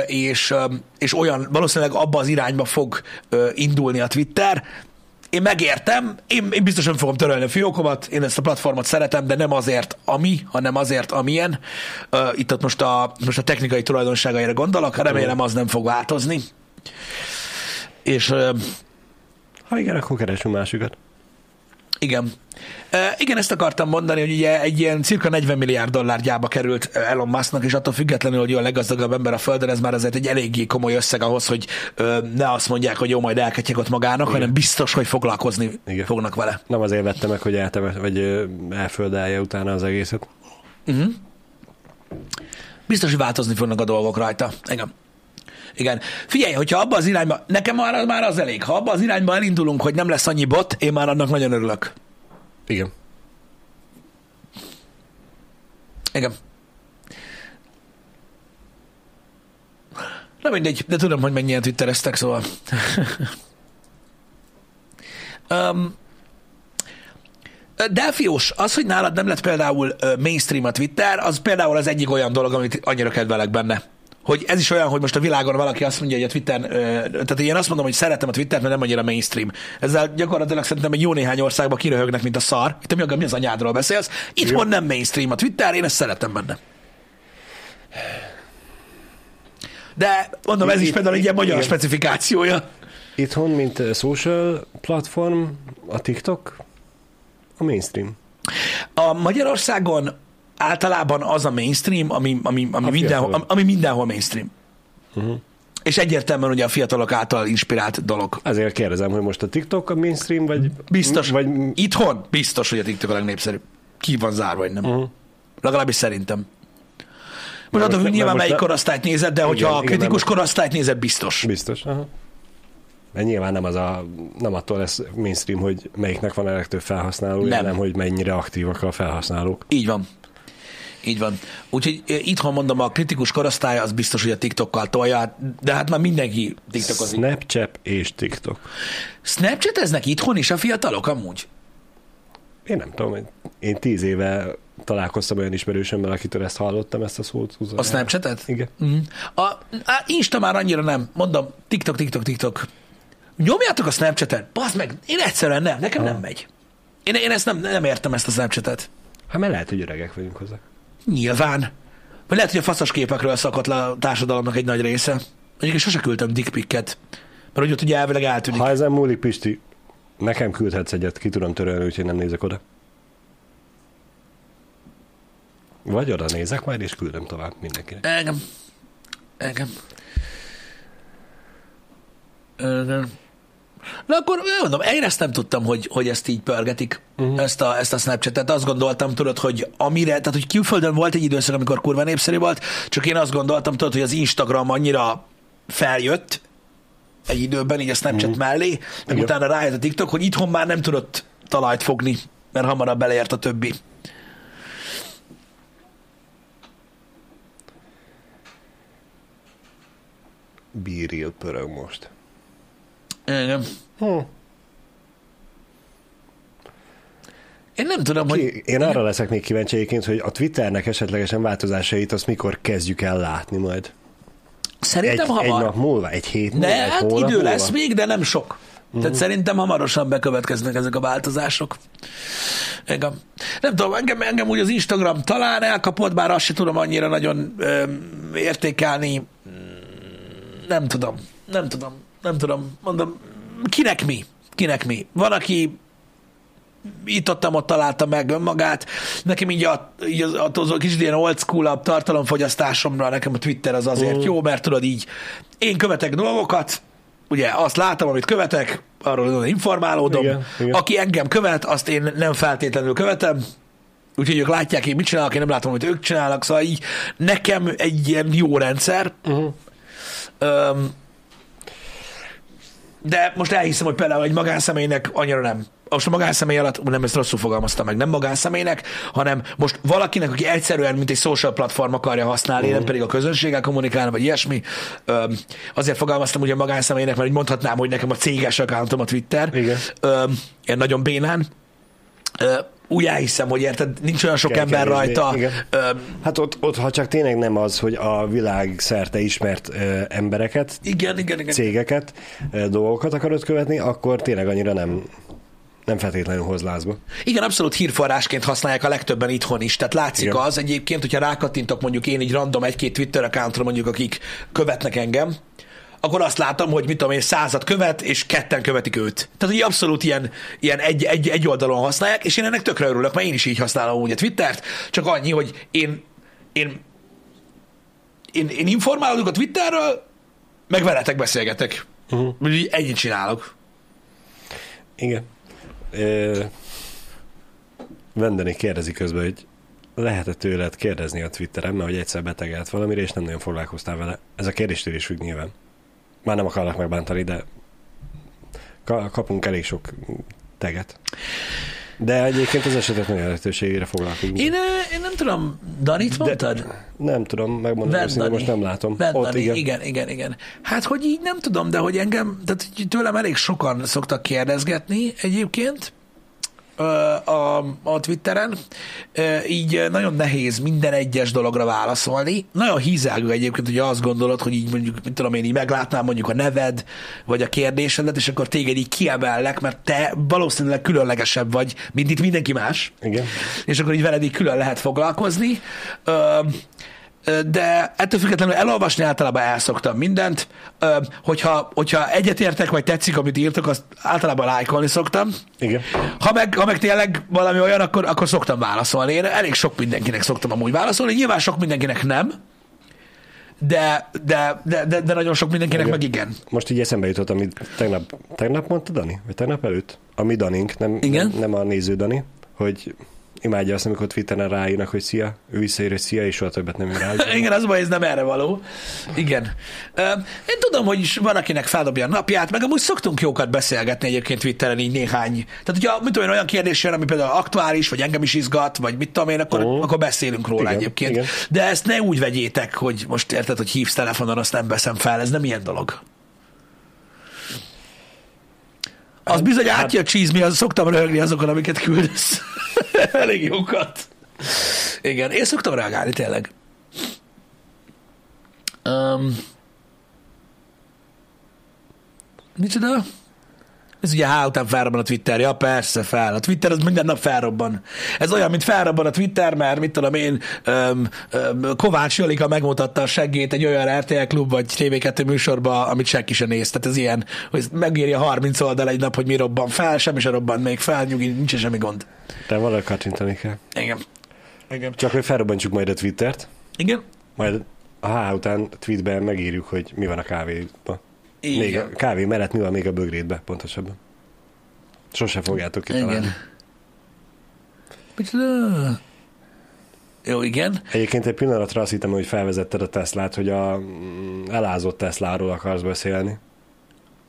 és, és olyan valószínűleg abba az irányba fog indulni a Twitter. Én megértem, én, én biztosan fogom törölni a fiókomat, én ezt a platformot szeretem, de nem azért ami, hanem azért amilyen. Ö, Itt ott most a, most a technikai tulajdonságaira gondolok, remélem az nem fog változni. És ö, Ha igen, akkor keresünk másikat. Igen. E, igen, ezt akartam mondani, hogy ugye egy ilyen cirka 40 milliárd dollár gyába került Elon Musknak, és attól függetlenül, hogy ő a leggazdagabb ember a Földön, ez már azért egy eléggé komoly összeg ahhoz, hogy ö, ne azt mondják, hogy jó, majd elketyek ott magának, Igen. hanem biztos, hogy foglalkozni Igen. Fognak vele. Nem azért vette meg, hogy elteve, vagy elföldelje utána az egészet. Biztos, hogy változni fognak a dolgok rajta. Igen. Igen. Figyelj, hogyha abba az irányba, nekem már, már az elég, ha abba az irányba elindulunk, hogy nem lesz annyi bot, én már annak nagyon örülök. Igen. Igen. Na mindegy, de tudom, hogy mennyien twittereztek, szóval. um, Delfiós, az, hogy nálad nem lett például mainstream a Twitter, az például az egyik olyan dolog, amit annyira kedvelek benne. Hogy ez is olyan, hogy most a világon valaki azt mondja, hogy a Twitter, tehát én azt mondom, hogy szeretem a Twittert, mert nem annyira mainstream. Ezzel gyakorlatilag szerintem egy jó néhány országban kiröhögnek, mint a szar. Itt mi, mi az anyádról beszélsz. Itthon nem mainstream a Twitter, én ezt szeretem benne. De mondom, ez is Itt- például egy ilyen itt- magyar specifikációja. Itthon, mint social platform, a TikTok, a mainstream. A Magyarországon általában az a mainstream, ami, ami, ami, A mindenhol, fiatalok. ami mindenhol mainstream. Uh-huh. És egyértelműen ugye a fiatalok által inspirált dolog. Ezért kérdezem, hogy most a TikTok a mainstream, vagy... Biztos. Vagy Itthon biztos, hogy a TikTok a legnépszerűbb. Ki van zárva, vagy nem. Uh-huh. Legalábbis szerintem. Most attól függ nyilván melyik ne- korosztályt nézed, de hogyha Igen, a igen, kritikus nem- korosztályt nézed, biztos. biztos. Aha. Mert nyilván nem, az a, nem attól lesz mainstream, hogy melyiknek van a legtöbb felhasználója, Nem. hanem hogy mennyire aktívak a felhasználók. Így van. Így van. Úgyhogy itthon mondom, a kritikus korosztály az biztos, hogy a TikTokkal tolja, de hát már mindenki TikTokozik. Snapchat és TikTok. Snapchateznek itthon is a fiatalok amúgy? Én nem tudom, én tíz éve találkoztam olyan ismerősömmel, akitől ezt hallottam, ezt a szót. A Snapchatet? Igen. Mm. A, a Insta már annyira nem. Mondom, TikTok, TikTok, TikTok. Nyomjátok a Snapchatet. Bazd meg, én egyszerűen nem, nekem nem megy. Én, én ezt nem, nem értem ezt a Snapchatet. Hát mert lehet, hogy öregek vagyunk hozzá. Nyilván. Vagy lehet, hogy a faszos képekről szakadt le a társadalomnak egy nagy része. Én sose küldtem dickpicket. Mert úgy ott ugye elvileg eltűnik. Ha ezen múlik, Pisti, nekem küldhetsz egyet, ki tudom törölni, úgyhogy nem nézek oda. Vagy oda nézek majd, és küldöm tovább mindenkinek. Engem. Engem. Engem. Na akkor mondom, én ezt nem tudtam, hogy, hogy ezt így pörgetik, uh-huh. ezt, a, ezt a Snapchat-et. Azt gondoltam, tudod, hogy amire, tehát hogy külföldön volt egy időszak, amikor kurva népszerű volt, csak én azt gondoltam, tudod, hogy az Instagram annyira feljött egy időben, így a Snapchat uh-huh. mellé, meg Igen. utána rájött a TikTok, hogy itthon már nem tudott talajt fogni, mert hamarabb beleért a többi. Bíril pörög most. Igen. Hm. Én nem tudom, hogy... Ki, én arra leszek még kíváncsi egyébként, hogy a Twitternek esetlegesen változásait azt mikor kezdjük el látni majd. Egy, Szerintem egy hamar. nap múlva, egy hét múlva, Ne, egy hát idő múlva? lesz még, de nem sok. Tehát szerintem hamarosan bekövetkeznek ezek a változások. Engem. Nem tudom, engem, engem úgy az Instagram talán elkapott, bár azt se tudom annyira nagyon ö, értékelni. Mm, Nem tudom, nem tudom, nem tudom. Mondom, kinek mi? Kinek mi? Van, aki itt ott, ott találta meg önmagát. Nekem így, a, így az, az, az kicsit ilyen old school tartalomfogyasztásomra nekem a Twitter az azért Mhm. jó, mert tudod így, én követek dolgokat, ugye azt látom, amit követek, arról informálódom. Igen, igen. Aki engem követ, azt én nem feltétlenül követem, úgyhogy ők látják, én mit csinálok, én nem látom, hogy ők csinálnak, szóval így nekem egy ilyen jó rendszer. Uh-huh. Öm, de most elhiszem, hogy például egy magánszemélynek annyira nem. Most a magánszemély alatt, nem ezt rosszul fogalmaztam meg, nem magánszemélynek, hanem most valakinek, aki egyszerűen, mint egy social platform akarja használni, Mhm. nem pedig a közönséggel kommunikálni, vagy ilyesmi. Öm, azért fogalmaztam ugye a magánszemélynek, mert mondhatnám, hogy nekem a céges accountom a Twitter. Igen. Öm, ilyen nagyon bénán. Ö, úgy elhiszem, hogy érted, nincs olyan sok Kell ember kevésbé, rajta. igen. Öm, Hát ott, ott, ha csak tényleg nem az, hogy a világ szerte ismert ö, embereket, igen, igen, igen. cégeket, ö, dolgokat akarod követni, akkor tényleg annyira nem, nem feltétlenül hoz lázba. Igen, abszolút hírforrásként használják a legtöbben itthon is. Tehát látszik Igen. az egyébként, hogyha rákattintok mondjuk én így random egy-két Twitter accountra mondjuk, akik követnek engem, akkor azt látom, hogy mit tudom én, százat követ, és ketten követik őt. Tehát, hogy abszolút ilyen, ilyen egy, egy, egy oldalon használják, és én ennek tökre örülök, mert én is így használom úgy a Twittert, csak annyi, hogy én, én, én, én informálódok a Twitterről, meg veletek beszélgetek. Uh-huh. Uh-huh. Ennyit csinálok. Igen. Ö, Vendeni kérdezi közben, hogy lehet-e tőled kérdezni a Twitteren, mert hogy egyszer betegelt valamire, és nem nagyon foglalkoztál vele. Ez a kérdéstől is függ nyilván. Már nem akarlak megbántani, de ka- kapunk elég sok teget. De egyébként az esetet nagyon lehetőségére foglalkozunk. Én, én nem tudom, Danit mondtad? Nem tudom, megmondom, őszintén, most nem látom. Van Ott Dani, igen. igen. igen, igen, Hát, hogy így nem tudom, de hogy engem, tehát tőlem elég sokan szoktak kérdezgetni egyébként a, a Twitteren, így nagyon nehéz minden egyes dologra válaszolni. Nagyon hízelgő egyébként, hogy azt gondolod, hogy így mondjuk, mit tudom én, így meglátnám mondjuk a neved, vagy a kérdésedet, és akkor téged így kiemellek, mert te valószínűleg különlegesebb vagy, mint itt mindenki más Igen. és akkor így veled így külön lehet foglalkozni. De ettől függetlenül elolvasni általában elszoktam mindent. Hogyha, hogyha egyetértek, vagy tetszik, amit írtok, azt általában lájkolni szoktam. Igen. Ha meg, ha meg tényleg valami olyan, akkor, akkor szoktam válaszolni. Én elég sok mindenkinek szoktam amúgy válaszolni. Nyilván sok mindenkinek nem, de, de, de, de, de nagyon sok mindenkinek Igen. meg igen. Most így eszembe jutott, amit tegnap, tegnap mondta Dani? Vagy tegnap előtt? A mi Danink, nem, Igen. nem, nem a néző Dani, hogy imádja azt, amikor Twitteren ráírnak, hogy szia, ő visszaír, hogy szia, és soha többet nem ír rá. Igen, az baj, ez nem erre való. Igen. Én tudom, hogy is van, akinek feldobja a napját, meg amúgy szoktunk jókat beszélgetni egyébként Twitteren így néhány. Tehát, hogyha mit tudom én, olyan kérdés jön, ami például aktuális, vagy engem is izgat, vagy mit tudom én, akkor, Ó. akkor beszélünk róla Igen, egyébként. igen. De ezt ne úgy vegyétek, hogy most érted, hogy hívsz telefonon, azt nem veszem fel, ez nem ilyen dolog. Az bizony Hát- átjött csízmi, az szoktam röhögni azokon, amiket küldesz. Elég jókat. Igen, én szoktam reagálni, tényleg. Um, micsoda? Ez ugye H után felrobban a Twitter. Ja, persze, fel. A Twitter az minden nap felrobban. Ez olyan, mint felrobban a Twitter, mert mit tudom én, öm, öm, Kovács Jolika megmutatta a seggét egy olyan RTL klub vagy TV2 műsorba, amit senki sem néz. Tehát ez ilyen, hogy megírja 30 oldal egy nap, hogy mi robban fel, semmi sem robban még fel, nyugi, nincs semmi gond. De valahogy kacsintani kell. Igen. Igen. Csak hogy felrobbantsuk majd a Twittert, Igen? majd a H után tweetben megírjuk, hogy mi van a kávéban. Még a Igen. kávé mellett mi van még a bögrétbe, pontosabban. Sose fogjátok kitalálni. Igen. Micsoda? Jó, igen. Egyébként egy pillanatra azt hittem, hogy felvezetted a Teslát, hogy a mm, elázott Tesláról akarsz beszélni.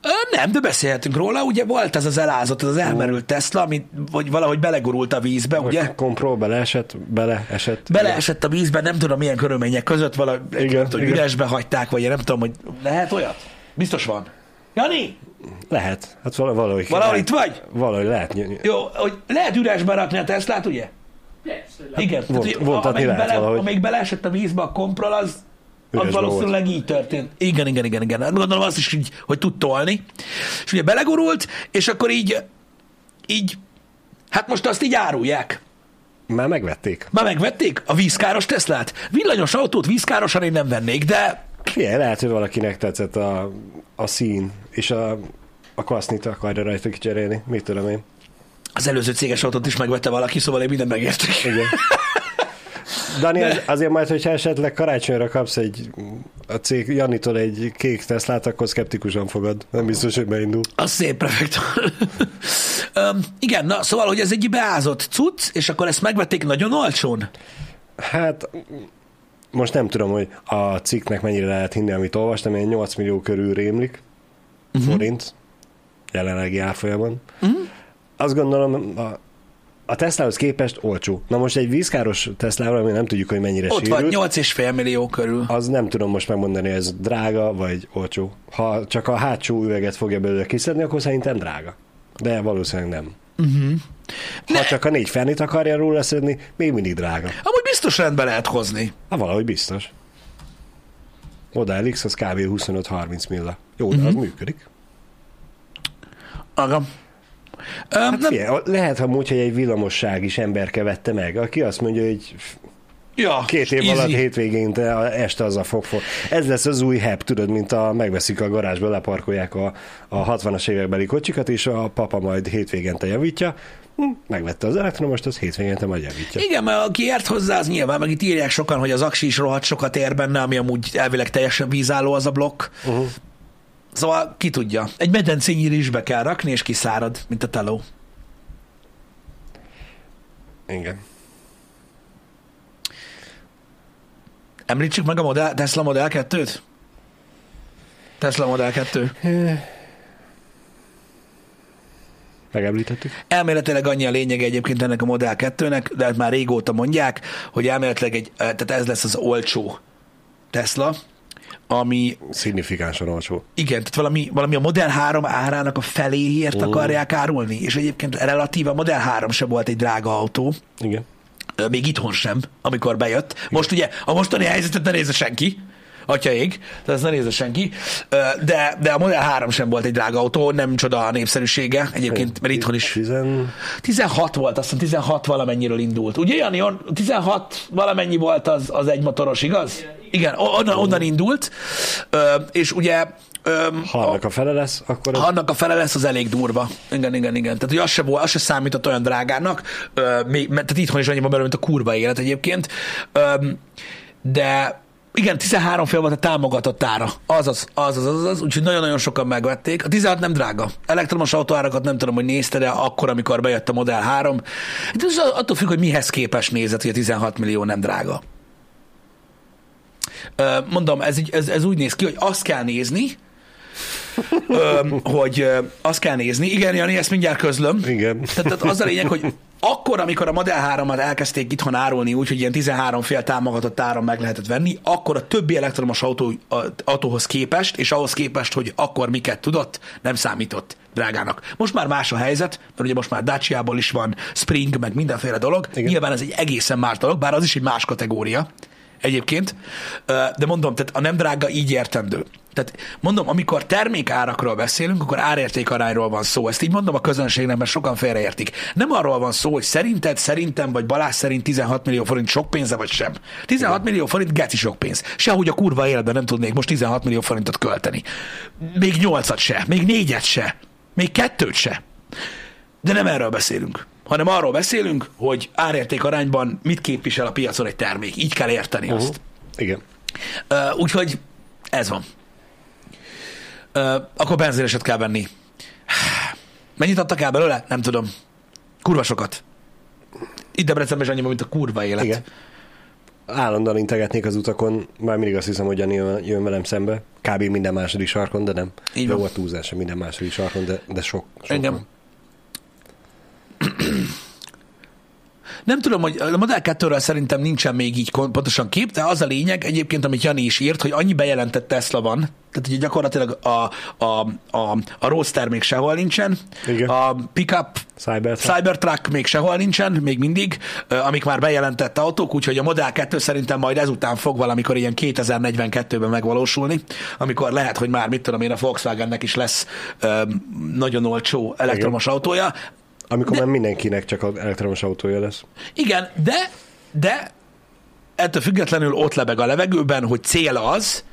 Ö, Nem, de beszélhetünk róla. Ugye volt ez az elázott, ez az elmerült Tesla, ami vagy valahogy belegurult a vízbe, ugye? Kompról beleesett, beleesett. Beleesett a vízbe, nem tudom milyen körülmények között, valahogy Igen, tudom, igen. üresbe hagyták, vagy én nem tudom, hogy lehet olyat? Biztos van. Jani, Lehet. Hát vala- valahogy. valahol itt vagy? Valahogy lehet. Jó, hogy lehet üresbe rakni a Teslát, ugye? Persze, Igen. Tehát, hogy vontatni lehet bele, valahogy. amelyik beleesett a vízbe a kompról, az, az valószínűleg így történt. Igen, igen, igen, igen. Hát Gondolom azt is így, hogy tud tolni. És ugye belegurult, és akkor így, így, hát most azt így árulják. Már megvették. Már megvették a vízkáros Teslát? Villanyos autót vízkárosan én nem vennék, de Figyelj, lehet, hogy valakinek tetszett a, a szín, és a, a kasznit akarja rajta kicserélni. Mit tudom én. az előző céges autót is megvette valaki, szóval én mindent megértek. Igen. Dani, az- azért majd, hogyha esetleg karácsonyra kapsz egy a cég Janitól egy kék Teslát, akkor szkeptikusan fogad. Nem biztos, hogy beindul. Az szép prefektor. um, igen, na szóval, hogy ez egy beázott cucc, és akkor ezt megvették nagyon olcsón. Hát most nem tudom, hogy a cikknek mennyire lehet hinni, amit olvastam, ilyen 8 millió körül rémlik uh-huh. forint jelenlegi árfolyamon. Uh-huh. Azt gondolom, a, a Teslahoz képest olcsó. Na most egy vízkáros Teslával, ami nem tudjuk, hogy mennyire Ott van sérült, 8,5 millió körül. az nem tudom most megmondani, hogy ez drága vagy olcsó. Ha csak a hátsó üveget fogja belőle kiszedni, akkor szerintem drága. De valószínűleg nem. Uh-huh. Ha Ne. csak a négy fennit akarja róla szedni, még mindig drága. Amúgy biztos rendbe lehet hozni. Hát valahogy biztos. Model X az kb. 25-30 milla. Jó, de az működik. Aga. Ö, Hát nem, figyelj, lehet amúgy, hogy egy villamosság is emberke vette meg, aki azt mondja, hogy ja, két év easy. alatt hétvégén te a- este az a fog, fog. Ez lesz az új heb, tudod, mint a megveszik a garázsba, leparkolják a, a 60-as évekbeli kocsikat, és a papa majd hétvégente javítja. Hm, megvette az elektromost, az hétvégente majd javítja. Igen, mert aki ért hozzá, az nyilván, meg itt írják sokan, hogy az aksi is rohadt sokat ér benne, ami amúgy elvileg teljesen vízálló az a blokk. Uh-huh. Szóval ki tudja. Egy medencényire is be kell rakni, és kiszárad, mint a teló. Igen. Említsük meg a modell, Tesla Model 2-t? Tesla Model 2. Megemlítettük? Elméletileg annyi a lényege egyébként ennek a Model 2-nek, de hát már régóta mondják, hogy elméletileg egy, eh, tehát ez lesz az olcsó Tesla, ami Szignifikánsan olcsó. igen, tehát valami, valami a Model 3 árának a feléért Ó. akarják árulni, és egyébként relatíve a Model 3 se volt egy drága autó, Igen. Még itthon sem, amikor bejött. Most ugye a mostani helyzetet ne nézze senki, atya ég, tehát ezt ne nézze senki, de, de a Model 3 sem volt egy drága autó, nem csoda a népszerűsége egyébként, mert itthon is. Tizen... 16 volt, azt hiszem 16 valamennyiről indult. Ugye, Jani, on, 16 valamennyi volt az, az egy motoros, igaz? Igen, onnan, onnan indult, és ugye ö, Ha annak a fele lesz, akkor ha annak a fele lesz, az elég durva. Igen, igen, igen. Tehát, hogy az se, volt, az se számított olyan drágának, ö, még, mert, tehát itthon is annyiban belőle, mint a kurva élet egyébként. Ö, de igen, 13 fél volt a támogatott ára. Azaz, azaz, azaz, az, úgyhogy nagyon-nagyon sokan megvették. A 16 nem drága. Elektromos autóárakat nem tudom, hogy nézte, de akkor, amikor bejött a Model 3. De ez attól függ, hogy mihez képes nézett, hogy a 16 millió nem drága. Mondom, ez, ez, ez úgy néz ki, hogy azt kell nézni, hogy azt kell nézni. Igen, Jani, ezt mindjárt közlöm. Igen. Tehát, tehát az a lényeg, hogy akkor, amikor a Model 3-at elkezdték itthon árulni úgy, hogy ilyen 13 fél támogatott áron meg lehetett venni, akkor a többi elektromos autó, autóhoz képest, és ahhoz képest, hogy akkor miket tudott, nem számított drágának. Most már más a helyzet, mert ugye most már Dacia-ból is van Spring, meg mindenféle dolog. Igen. Nyilván ez egy egészen más dolog, bár az is egy más kategória egyébként, de mondom, tehát a nem drága így értendő. Tehát mondom, amikor termékárakról beszélünk, akkor árérték arányról van szó. Ezt így mondom a közönségnek, mert sokan félreértik. Nem arról van szó, hogy szerinted, szerintem, vagy Balázs szerint 16 millió forint sok pénze, vagy sem. 16 Igen. millió forint geci sok pénz. Sehogy a kurva életben nem tudnék most 16 millió forintot költeni. Még nyolcat se, még négyet se, még kettőt se. De nem erről beszélünk. Hanem arról beszélünk, hogy árérték arányban mit képvisel a piacon egy termék. Így kell érteni uh-huh. azt. Igen. Uh, úgyhogy ez van. Uh, akkor benzineset kell venni. Mennyit adtak el belőle? Nem tudom. Kurva sokat. Itt Debrecenben is annyi, mint a kurva élet. Igen. Állandóan integetnék az utakon, már mindig azt hiszem, hogy Jani jön, jön velem szembe. Kb. minden második sarkon, de nem. Így Jó van. volt túlzása minden második sarkon, de, de sok, sok Engem. van. Nem tudom, hogy a Model 2-ről szerintem nincsen még így pontosan kép, de az a lényeg egyébként, amit Jani is írt, hogy annyi bejelentett Tesla van, tehát ugye gyakorlatilag a, a, a, a Roadster még sehol nincsen, Igen. a pickup Cybertruck. Cybertruck még sehol nincsen, még mindig, amik már bejelentett autók, úgyhogy a Model 2 szerintem majd ezután fog valamikor ilyen 2042-ben megvalósulni, amikor lehet, hogy már, mit tudom én, a Volkswagennek is lesz nagyon olcsó elektromos autója. Amikor De- már mindenkinek csak az elektromos autója lesz. Igen, de, de ettől függetlenül ott lebeg a levegőben, hogy cél az,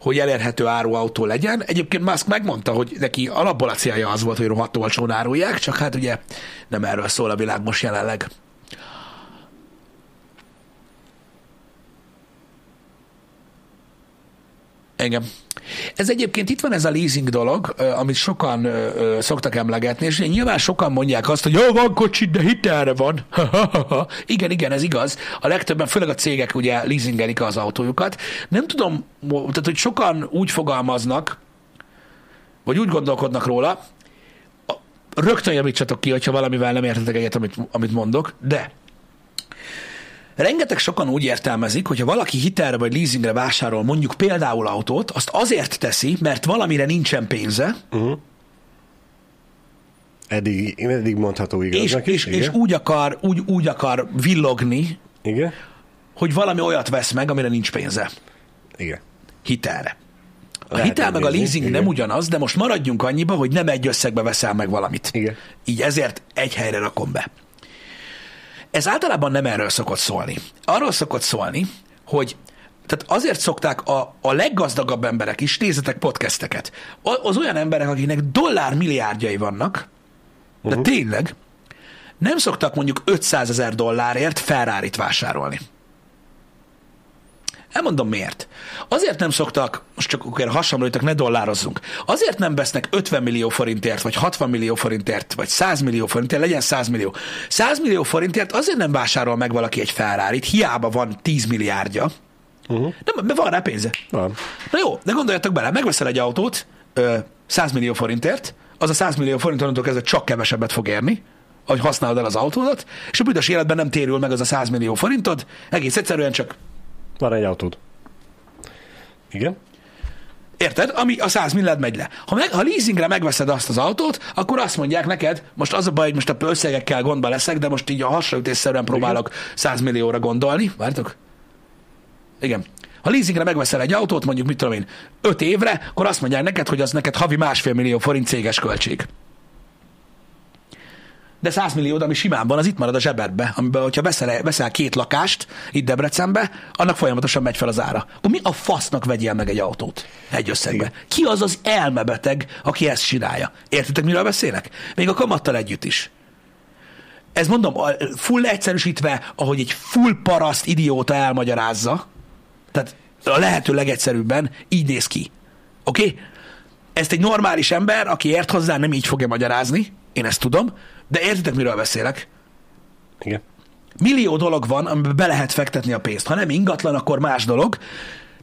hogy elérhető áruautó legyen. Egyébként Musk megmondta, hogy neki alapból a célja az volt, hogy rohadt olcsón árulják, csak hát ugye nem erről szól a világ most jelenleg. Igen. Ez egyébként itt van ez a leasing dolog, amit sokan szoktak emlegetni, és nyilván sokan mondják azt, hogy jó, van kocsid, de hitelre van. igen, igen, ez igaz. A legtöbben, főleg a cégek ugye leasingelik az autójukat. Nem tudom, tehát hogy sokan úgy fogalmaznak, vagy úgy gondolkodnak róla, rögtön javítsatok ki, hogyha valamivel nem értetek egyet, amit, amit mondok, de Rengeteg sokan úgy értelmezik, hogy ha valaki hitelre vagy leasingre vásárol mondjuk például autót, azt azért teszi, mert valamire nincsen pénze, Eddig, eddig mondható és, igaznak és, is. és igen. úgy, akar, úgy, úgy akar villogni, igen. hogy valami olyat vesz meg, amire nincs pénze. Igen. Hitelre. A Lehet hitel meg a leasing igen. nem ugyanaz, de most maradjunk annyiba, hogy nem egy összegbe veszel meg valamit. Igen. Így ezért egy helyre rakom be. Ez általában nem erről szokott szólni. Arról szokott szólni, hogy tehát azért szokták a, a leggazdagabb emberek is, nézzetek podcasteket, az olyan emberek, akiknek dollár milliárdjai vannak, de uh-huh. tényleg nem szoktak mondjuk 500 ezer dollárért ferrari vásárolni. Elmondom miért. Azért nem szoktak, most csak akkor hasonlítok, ne dollározzunk. Azért nem vesznek 50 millió forintért, vagy 60 millió forintért, vagy 100 millió forintért, legyen 100 millió. 100 millió forintért azért nem vásárol meg valaki egy ferrari hiába van 10 milliárdja. Uh-huh. Nem, mert van rá pénze. Van. Na jó, de gondoljatok bele, megveszel egy autót ö, 100 millió forintért, az a 100 millió forint onnantól kezdve csak kevesebbet fog érni, ahogy használod el az autódat, és a büdös életben nem térül meg az a 100 millió forintod, egész egyszerűen csak Van egy autód. Igen. Érted? Ami a 100 milliárd megy le. Ha, meg, ha leasingre megveszed azt az autót, akkor azt mondják neked, most az a baj, hogy most a összegekkel gondba leszek, de most így a hasonlítésszerűen próbálok 100 millióra gondolni. Vártok? Igen. Ha leasingre megveszel egy autót, mondjuk mit tudom én, 5 évre, akkor azt mondják neked, hogy az neked havi másfél millió forint céges költség. De 100 millió, ami simán van, az itt marad a zsebedbe, amiben, hogyha veszel, veszel két lakást itt Debrecenbe, annak folyamatosan megy fel az ára. Akkor mi a fasznak vegyél meg egy autót egy összegbe? Ki az az elmebeteg, aki ezt csinálja? Értitek, miről beszélek? Még a kamattal együtt is. Ez mondom, full egyszerűsítve, ahogy egy full paraszt idióta elmagyarázza, tehát a lehető legegyszerűbben így néz ki. Oké? Okay? Ezt egy normális ember, aki ért hozzá, nem így fogja magyarázni, én ezt tudom, de értitek, miről beszélek? Igen. Millió dolog van, amiben be lehet fektetni a pénzt. Ha nem ingatlan, akkor más dolog,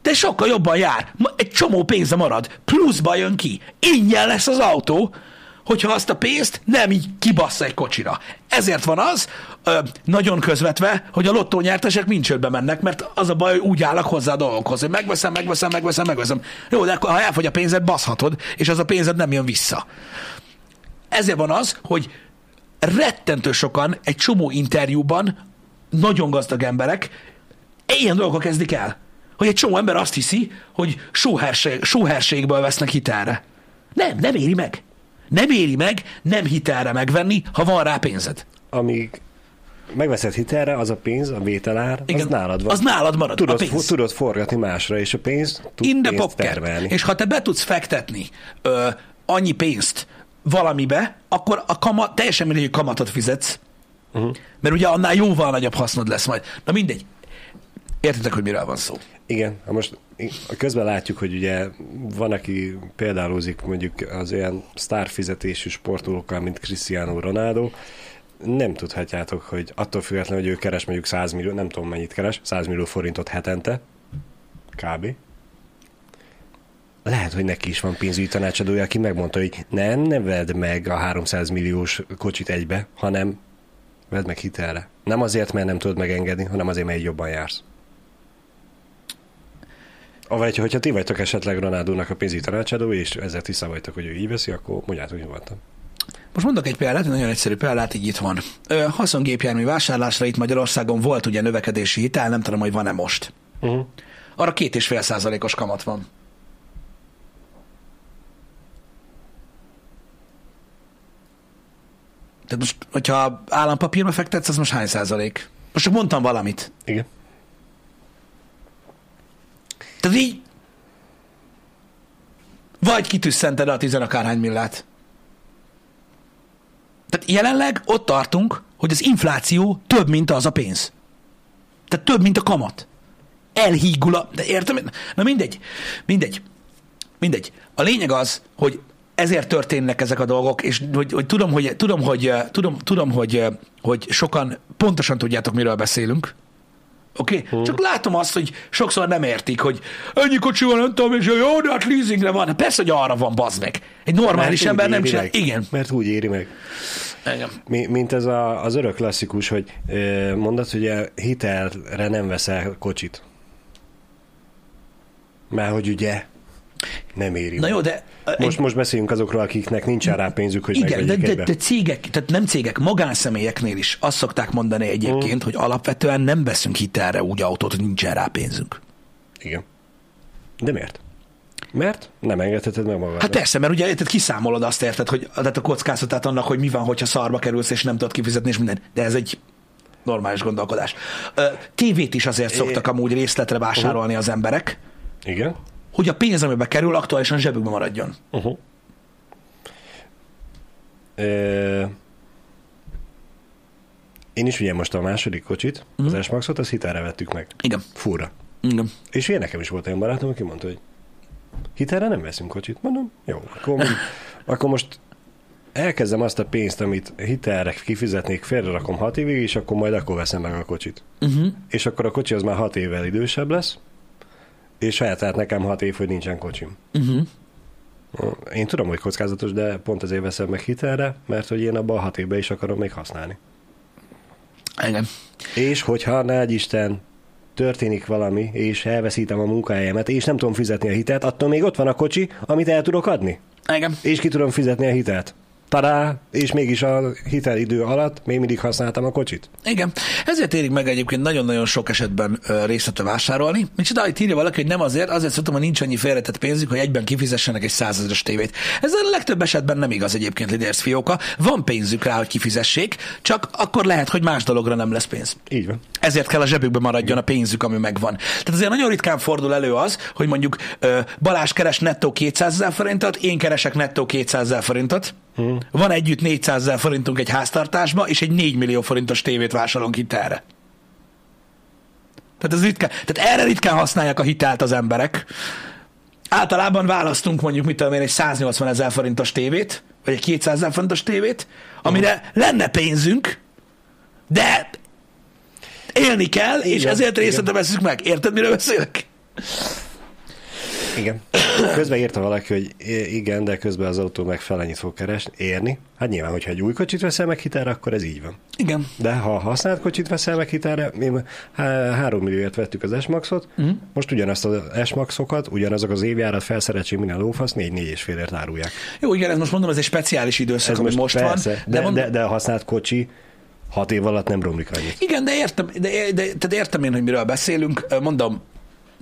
de sokkal jobban jár. Egy csomó pénze marad, pluszba jön ki. Ingyen lesz az autó, hogyha azt a pénzt nem így kibassza egy kocsira. Ezért van az, ö, nagyon közvetve, hogy a lottó nyertesek mind csődbe mennek, mert az a baj, hogy úgy állnak hozzá a dolgokhoz, hogy megveszem, megveszem, megveszem, megveszem. Jó, de akkor, ha elfogy a pénzed, baszhatod, és az a pénzed nem jön vissza. Ezért van az, hogy rettentő sokan egy csomó interjúban, nagyon gazdag emberek, ilyen dolgok kezdik el. Hogy egy csomó ember azt hiszi, hogy sóherség, sóherségből vesznek hitelre. Nem, nem éri meg. Nem éri meg nem hitelre megvenni, ha van rá pénzed. Amíg megveszed hitelre, az a pénz, a vételár, Igen, az nálad van. Az nálad marad. tudod, a pénz. fu- tudod forgatni másra, és a pénz tud In pénzt termelni. És ha te be tudsz fektetni ö, annyi pénzt valamibe, akkor a kamat, teljesen mindegy, hogy kamatot fizetsz, Uh-huh. Mert ugye annál jóval nagyobb hasznod lesz majd. Na mindegy. Értitek, hogy miről van szó? Igen, ha most közben látjuk, hogy ugye van, aki példálózik mondjuk az olyan sztárfizetésű sportolókkal, mint Cristiano Ronaldo, nem tudhatjátok, hogy attól függetlenül, hogy ő keres mondjuk 100 millió, nem tudom mennyit keres, 100 millió forintot hetente, kb. Lehet, hogy neki is van pénzügyi tanácsadója, aki megmondta, hogy nem, ne vedd meg a 300 milliós kocsit egybe, hanem vedd meg hitelre. Nem azért, mert nem tudod megengedni, hanem azért, mert jobban jársz. Vagy hogyha ti vagytok esetleg Ronaldónak a pénzügyi tanácsadó, és ezzel tisztán vagytok, hogy ő így veszi, akkor mondjátok nyugodtan. Most mondok egy példát, egy nagyon egyszerű példát, így itt van. Haszongépjármű vásárlásra itt Magyarországon volt ugye növekedési hitel, nem tudom, hogy van-e most. Uh-huh. Arra két és fél százalékos kamat van. Tehát most, hogyha állampapírba fektetsz, az most hány százalék? Most csak mondtam valamit. Igen. Tehát így vagy kitűszented a tizenakárhány millát. Tehát jelenleg ott tartunk, hogy az infláció több, mint az a pénz. Tehát több, mint a kamat. Elhígul a... De értem? Na mindegy. Mindegy. Mindegy. A lényeg az, hogy ezért történnek ezek a dolgok, és hogy, hogy tudom, hogy, tudom, hogy, tudom, tudom hogy, hogy sokan pontosan tudjátok, miről beszélünk, Oké? Okay? Hmm. Csak látom azt, hogy sokszor nem értik, hogy ennyi kocsi van, nem tudom, és jó, de hát leasingre van. Hát persze, hogy arra van, bazd meg. Egy normális Mert ember nem csinál. Igen. Mert úgy éri meg. Igen. Mi, mint ez a, az örök klasszikus, hogy mondod, hogy a hitelre nem veszel kocsit. Mert hogy ugye nem éri. Na jó, de... Most, egy... most beszéljünk azokról, akiknek nincs rá pénzük, hogy Igen, de, de, de, cégek, tehát nem cégek, magánszemélyeknél is azt szokták mondani egyébként, mm. hogy alapvetően nem veszünk hitelre úgy autót, hogy nincsen rá pénzünk. Igen. De miért? Mert nem engedheted meg magad. Hát persze, mert ugye tehát kiszámolod azt érted, hogy tehát a kockázatát annak, hogy mi van, hogyha szarba kerülsz, és nem tudod kifizetni, és minden. De ez egy normális gondolkodás. tévét is azért szoktak amúgy részletre vásárolni az emberek. Igen hogy a pénz, amibe kerül, aktuálisan zsebükbe maradjon. Uh-huh. E... Én is ugye most a második kocsit, uh-huh. az S-Maxot, azt hitelre vettük meg. Igen. Fúra. Igen. És ugye nekem is volt olyan barátom, aki mondta, hogy hitelre nem veszünk kocsit. Mondom, jó, akkor, akkor most elkezdem azt a pénzt, amit hitelre kifizetnék, félrerakom hat évig, és akkor majd akkor veszem meg a kocsit. Uh-huh. És akkor a kocsi az már hat évvel idősebb lesz, és eltelt nekem hat év, hogy nincsen kocsim. Uh-huh. Én tudom, hogy kockázatos, de pont ezért veszem meg hitelre, mert hogy én abban a hat évben is akarom még használni. Igen. És hogyha, nagy Isten, történik valami, és elveszítem a munkahelyemet, és nem tudom fizetni a hitelt, attól még ott van a kocsi, amit el tudok adni. Igen. És ki tudom fizetni a hitelt tadá, és mégis a hitelidő alatt még mindig használtam a kocsit. Igen, ezért érik meg egyébként nagyon-nagyon sok esetben részletre vásárolni. Micsoda, itt írja valaki, hogy nem azért, azért szoktam, hogy nincs annyi félretett pénzük, hogy egyben kifizessenek egy százazeres tévét. Ez a legtöbb esetben nem igaz egyébként, Lidérsz fióka. Van pénzük rá, hogy kifizessék, csak akkor lehet, hogy más dologra nem lesz pénz. Így van. Ezért kell a zsebükbe maradjon a pénzük, ami megvan. Tehát azért nagyon ritkán fordul elő az, hogy mondjuk Balázs keres nettó 200 ezer forintot, én keresek nettó 200 ezer forintot, Hmm. Van együtt 400 ezer forintunk egy háztartásba, és egy 4 millió forintos tévét vásárolunk hitelre. Tehát, ez ritkán, tehát erre ritkán használják a hitelt az emberek. Általában választunk mondjuk, mit tudom én, egy 180 ezer forintos tévét, vagy egy 200 ezer forintos tévét, amire hmm. lenne pénzünk, de élni kell, igen, és ezért részletre veszünk meg. Érted, miről beszélek? Igen. Közben írta valaki, hogy igen, de közben az autó meg felennyit fog keresni, érni. Hát nyilván, hogyha egy új kocsit veszel meg hitelre, akkor ez így van. Igen. De ha használt kocsit veszel meg hitelre, mi 3 millióért vettük az S-Maxot, uh-huh. most ugyanazt az S-Maxokat, ugyanazok az évjárat felszereltség, minden lófasz, 4 és félért árulják. Jó, igen, ez most mondom, ez egy speciális időszak, ez ami most, most persze, van. De, de, mond... de, de a használt kocsi hat év alatt nem romlik annyit. Igen, de értem, de, de, de, tehát értem én, hogy miről beszélünk. Mondom,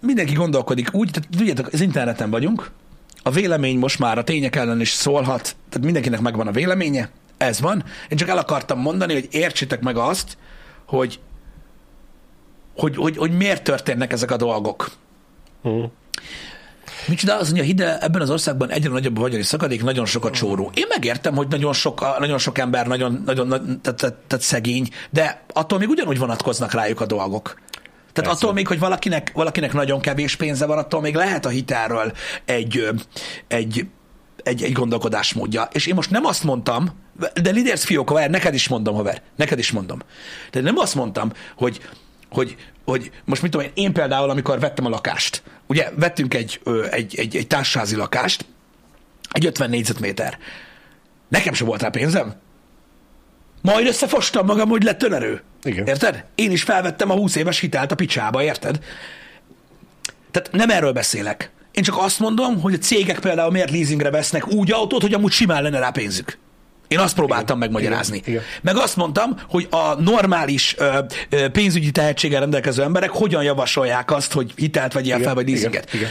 mindenki gondolkodik úgy, tehát tudjátok, az interneten vagyunk, a vélemény most már a tények ellen is szólhat, tehát mindenkinek megvan a véleménye, ez van. Én csak el akartam mondani, hogy értsétek meg azt, hogy, hogy, hogy, hogy miért történnek ezek a dolgok. Hmm. Micsoda, az mondja, ide ebben az országban egyre nagyobb a vagyoni szakadék, nagyon sokat csóró. Én megértem, hogy nagyon sok, nagyon sok ember nagyon, nagyon tehát, tehát, tehát szegény, de attól még ugyanúgy vonatkoznak rájuk a dolgok. Tehát Persze. attól még, hogy valakinek, valakinek nagyon kevés pénze van, attól még lehet a hitelről egy, egy, egy, egy gondolkodásmódja. És én most nem azt mondtam, de Lidérc fiók, haver, neked is mondom, haver, neked is mondom. De nem azt mondtam, hogy, hogy, hogy most mit tudom én, én például, amikor vettem a lakást, ugye vettünk egy, egy, egy, egy társasházi lakást, egy 50 négyzetméter. Nekem sem volt rá pénzem. Majd összefostam magam, hogy lett önerő. Igen. Érted? Én is felvettem a 20 éves hitelt a picsába, érted? Tehát nem erről beszélek. Én csak azt mondom, hogy a cégek például miért leasingre vesznek úgy autót, hogy amúgy simán lenne rá pénzük. Én azt próbáltam megmagyarázni. Igen. Igen. Meg azt mondtam, hogy a normális ö, ö, pénzügyi tehetséggel rendelkező emberek hogyan javasolják azt, hogy hitelt vegyél fel, vagy igen, leasinget. igen.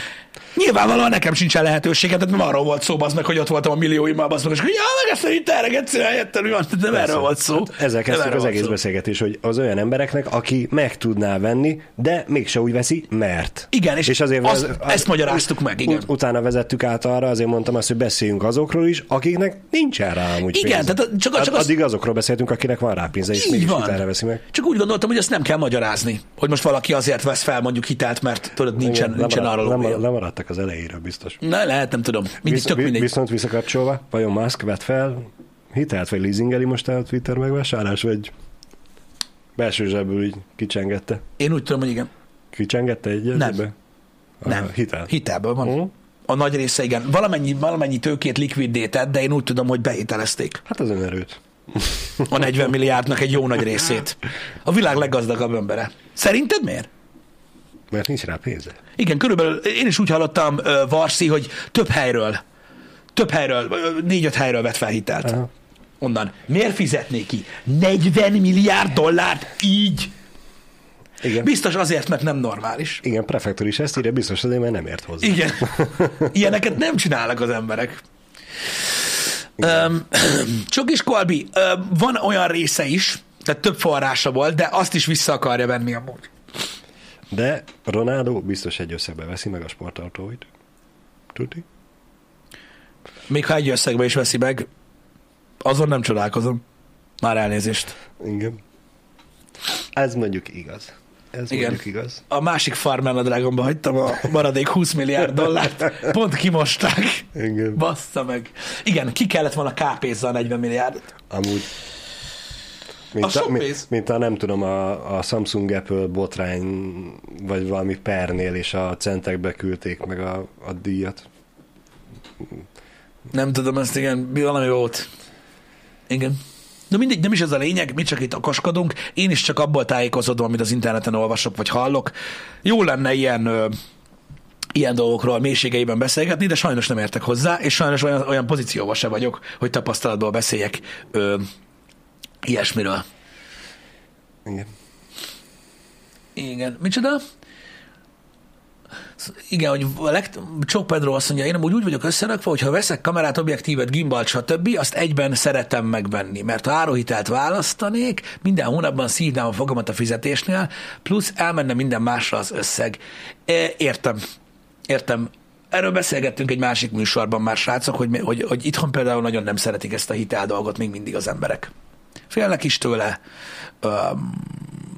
Nyilvánvalóan nekem sincsen lehetőségem, tehát nem arról volt szó, az meg, hogy ott voltam a millióimmal, az meg, és hogy ja, meg ezt a hitelre egyszerűen helyettem, van, nem erről volt szó. Hát ezzel kezdtük az egész szó. beszélgetés, hogy az olyan embereknek, aki meg tudná venni, de mégse úgy veszi, mert. Igen, és, és azért azt, ezt magyaráztuk meg, igen. Ut- utána vezettük át arra, azért mondtam azt, hogy beszéljünk azokról is, akiknek nincsen rá amúgy Igen, pénze. tehát csak- csak az- Addig azokról beszéltünk, akinek van rá pénze, és mégis van. hitelre veszi meg. Csak úgy gondoltam, hogy ezt nem kell magyarázni, hogy most valaki azért vesz fel mondjuk hitelt, mert tudod, nincsen, Igen, nincsen lemarad- arra lemar- lóvéja. Lemaradtak az elejéről biztos. Ne, lehet, nem tudom. Mindig Visz, mindegy. Viszont visszakapcsolva, vajon Musk vett fel hitelt, vagy leasingeli most a Twitter megvásárlás, vagy belső zsebből így kicsengette? Én úgy tudom, hogy igen. Kicsengette egy Nem. A Nem. Hitel. Hitelből van. Mhm. A nagy része igen. Valamennyi, valamennyi tőkét likvidétett, de én úgy tudom, hogy behitelezték Hát az önerőt. a 40 milliárdnak egy jó nagy részét. A világ leggazdagabb embere. Szerinted miért? Mert nincs rá pénze. Igen, körülbelül én is úgy hallottam, ö, Varszi, hogy több helyről, több helyről, négy-öt helyről vett fel hitelt. Aha. Onnan. Miért fizetné ki 40 milliárd dollárt így? Igen. Biztos azért, mert nem normális. Igen, prefektor is ezt írja, biztos azért, mert nem ért hozzá. Igen. Ilyeneket nem csinálnak az emberek. Um, Csokis Kolbi, van olyan része is, tehát több forrása volt, de azt is vissza akarja venni amúgy. De Ronaldo biztos egy összegbe veszi meg a sportautóit. Tuti? Még ha egy összegbe is veszi meg, azon nem csodálkozom. Már elnézést. Igen. Ez mondjuk igaz. Ez Igen. igaz. A másik Farmer a Dragonba hagytam a maradék 20 milliárd dollárt. Pont kimosták. Igen. Bassza meg. Igen, ki kellett volna kápézza a 40 milliárdot. Amúgy A mint, a, pénz. mint, mint a nem tudom, a, a Samsung Apple botrány, vagy valami pernél, és a centekbe küldték meg a, a díjat. Nem tudom, ezt igen, valami volt. Igen. De mindegy, nem is ez a lényeg, mi csak itt akaskodunk. Én is csak abból tájékozódom, amit az interneten olvasok, vagy hallok. Jó lenne ilyen, ö, ilyen dolgokról mélységeiben beszélgetni, de sajnos nem értek hozzá, és sajnos olyan, olyan pozícióban se vagyok, hogy tapasztalatból beszéljek ö, ilyesmiről. Igen. Igen. Micsoda? Igen, hogy legt- Csok Pedro azt mondja, én amúgy úgy vagyok összerakva, hogy ha veszek kamerát, objektívet, gimbalt, stb., azt egyben szeretem megvenni, mert ha áruhitelt választanék, minden hónapban szívnám a fogamat a fizetésnél, plusz elmenne minden másra az összeg. Értem. Értem. Erről beszélgettünk egy másik műsorban már, srácok, hogy, hogy, hogy itthon például nagyon nem szeretik ezt a hitel dolgot még mindig az emberek. Félnek is tőle, öm,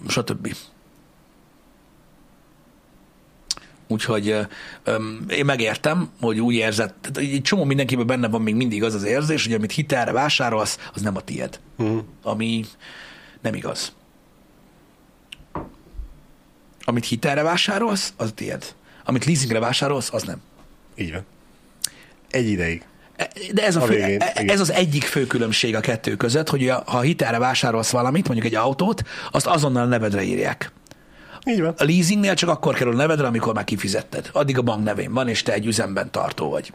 stb. Úgyhogy öm, én megértem, hogy úgy érzed, tehát egy csomó mindenkiben benne van még mindig az az érzés, hogy amit hitelre vásárolsz, az nem a tied. Mhm. Ami nem igaz. Amit hitelre vásárolsz, az a tied. Amit leasingre vásárolsz, az nem. Így van. Egy ideig. E- De ez, a A fő, végén, e- igen. ez az egyik fő különbség a kettő között, hogy ha hitelre vásárolsz valamit, mondjuk egy autót, azt azonnal nevedre írják. Így van. A leasingnél csak akkor kerül nevedre, amikor már kifizetted. Addig a bank nevén van, és te egy üzemben tartó vagy.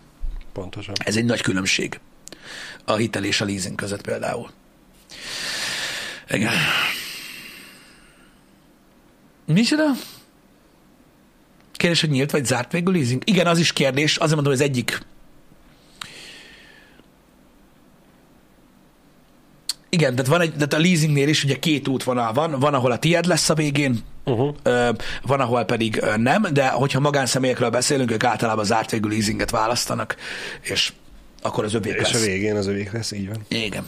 Pontosan. Ez egy nagy különbség a hitel és a leasing között például. Igen. Micsoda? Kérdés, hogy nyílt vagy zárt végül leasing? Igen, az is kérdés. Azért mondom, hogy az egyik Igen, tehát van egy, tehát a leasingnél is ugye két útvonal van, van, ahol a tied lesz a végén, Uh-huh. Van, ahol pedig nem, de hogyha magánszemélyekről beszélünk, ők általában zárt végű leasinget választanak, és akkor az övék És lesz. a végén az övék lesz, így van. Igen.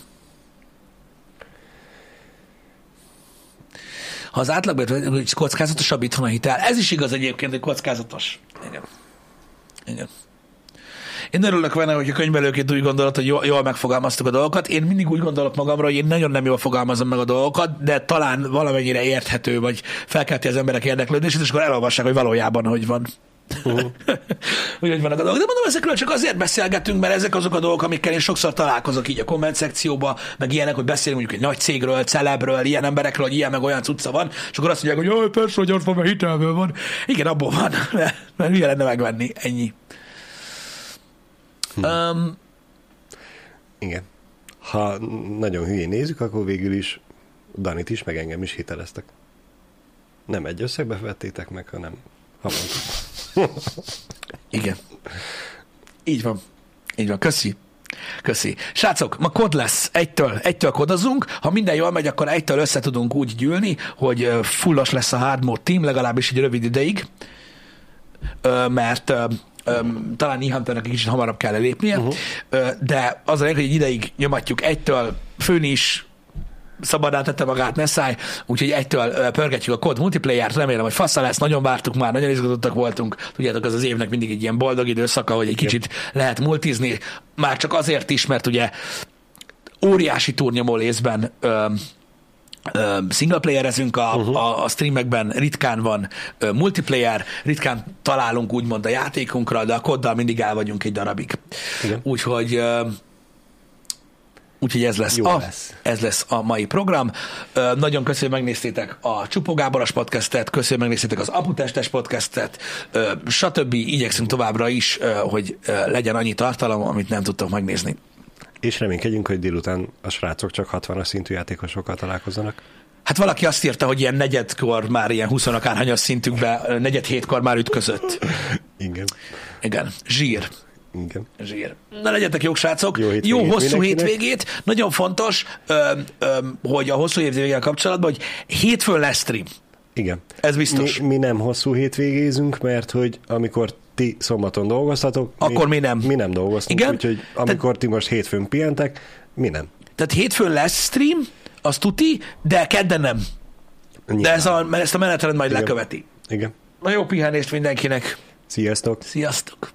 Ha az átlagban hogy kockázatosabb itthon a hitel, ez is igaz egyébként, hogy kockázatos. Igen. Igen. Én örülök benne, hogy a könyvelőként úgy gondolod, hogy jól, jól megfogalmaztuk a dolgokat. Én mindig úgy gondolok magamra, hogy én nagyon nem jól fogalmazom meg a dolgokat, de talán valamennyire érthető, vagy felkelti az emberek érdeklődését, és akkor elolvassák, hogy valójában hogy van. Uh-huh. hogy hogy vannak a dolgok. De mondom, ezekről csak azért beszélgetünk, mert ezek azok a dolgok, amikkel én sokszor találkozok így a komment szekcióba, meg ilyenek, hogy beszélünk mondjuk egy nagy cégről, celebről, ilyen emberekről, hogy ilyen meg olyan cucca van, és akkor azt mondják, hogy jaj, persze, hogy ott van, mert hitelből van. Igen, abból van, mert, mert hülye lenne megvenni, ennyi. Hm. Um, Igen. Ha nagyon hülyén nézzük, akkor végül is Danit is, meg engem is hiteleztek. Nem egy összegbe vettétek meg, hanem havonta. igen. Így van. Így van. Köszi. Köszi. Srácok, ma kod lesz. Egytől, egytől kodozunk. Ha minden jól megy, akkor egytől össze tudunk úgy gyűlni, hogy ö, fullos lesz a hard mode team, legalábbis egy rövid ideig. Mert ö, ö, talán Ihunternek egy kicsit hamarabb kell lépnie, uh-huh. de az a lényeg, hogy egy ideig nyomatjuk egytől, főn is, szabadán tette magát, ne szállj, úgyhogy egytől pörgetjük a kod multiplayer-t, remélem, hogy fassa lesz, nagyon vártuk már, nagyon izgatottak voltunk, tudjátok, az az évnek mindig egy ilyen boldog időszaka, hogy egy kicsit lehet multizni, már csak azért is, mert ugye óriási túrnyomó részben ö, ö, singleplayerezünk a, uh-huh. a, a streamekben, ritkán van ö, multiplayer, ritkán találunk úgymond a játékunkra, de a koddal mindig el vagyunk egy darabig. Igen. Úgyhogy Úgyhogy ez lesz, Jó a, lesz. ez lesz a mai program. Ö, nagyon köszönöm, hogy megnéztétek a Csupó Gáboros podcastet, köszönöm, hogy megnéztétek az Aputestes podcastet, ö, stb. Igyekszünk továbbra is, ö, hogy legyen annyi tartalom, amit nem tudtok megnézni. És reménykedjünk, hogy délután a srácok csak 60-as szintű játékosokkal találkozzanak. Hát valaki azt írta, hogy ilyen negyedkor már ilyen 20 akárhanyas szintükbe, negyed hétkor már ütközött. Igen. Igen, zsír. Igen. Zsír. Na legyetek jók, srácok. Jó hétvégét jó hosszú mindenkinek. hétvégét. Nagyon fontos, ö, ö, hogy a hosszú hétvégével kapcsolatban, hogy hétfőn lesz stream. Igen. Ez biztos. Mi, mi nem hosszú hétvégézünk, mert hogy amikor ti szombaton dolgoztatok, Akkor mi nem. Mi nem dolgoztunk, Igen? úgyhogy amikor ti most hétfőn pihentek, mi nem. Tehát hétfőn lesz stream, az tuti, de kedden nem. De Nyilván. ez a, ezt a menetrend majd Igen. leköveti. Igen. Na jó pihenést mindenkinek. Sziasztok! Sziasztok!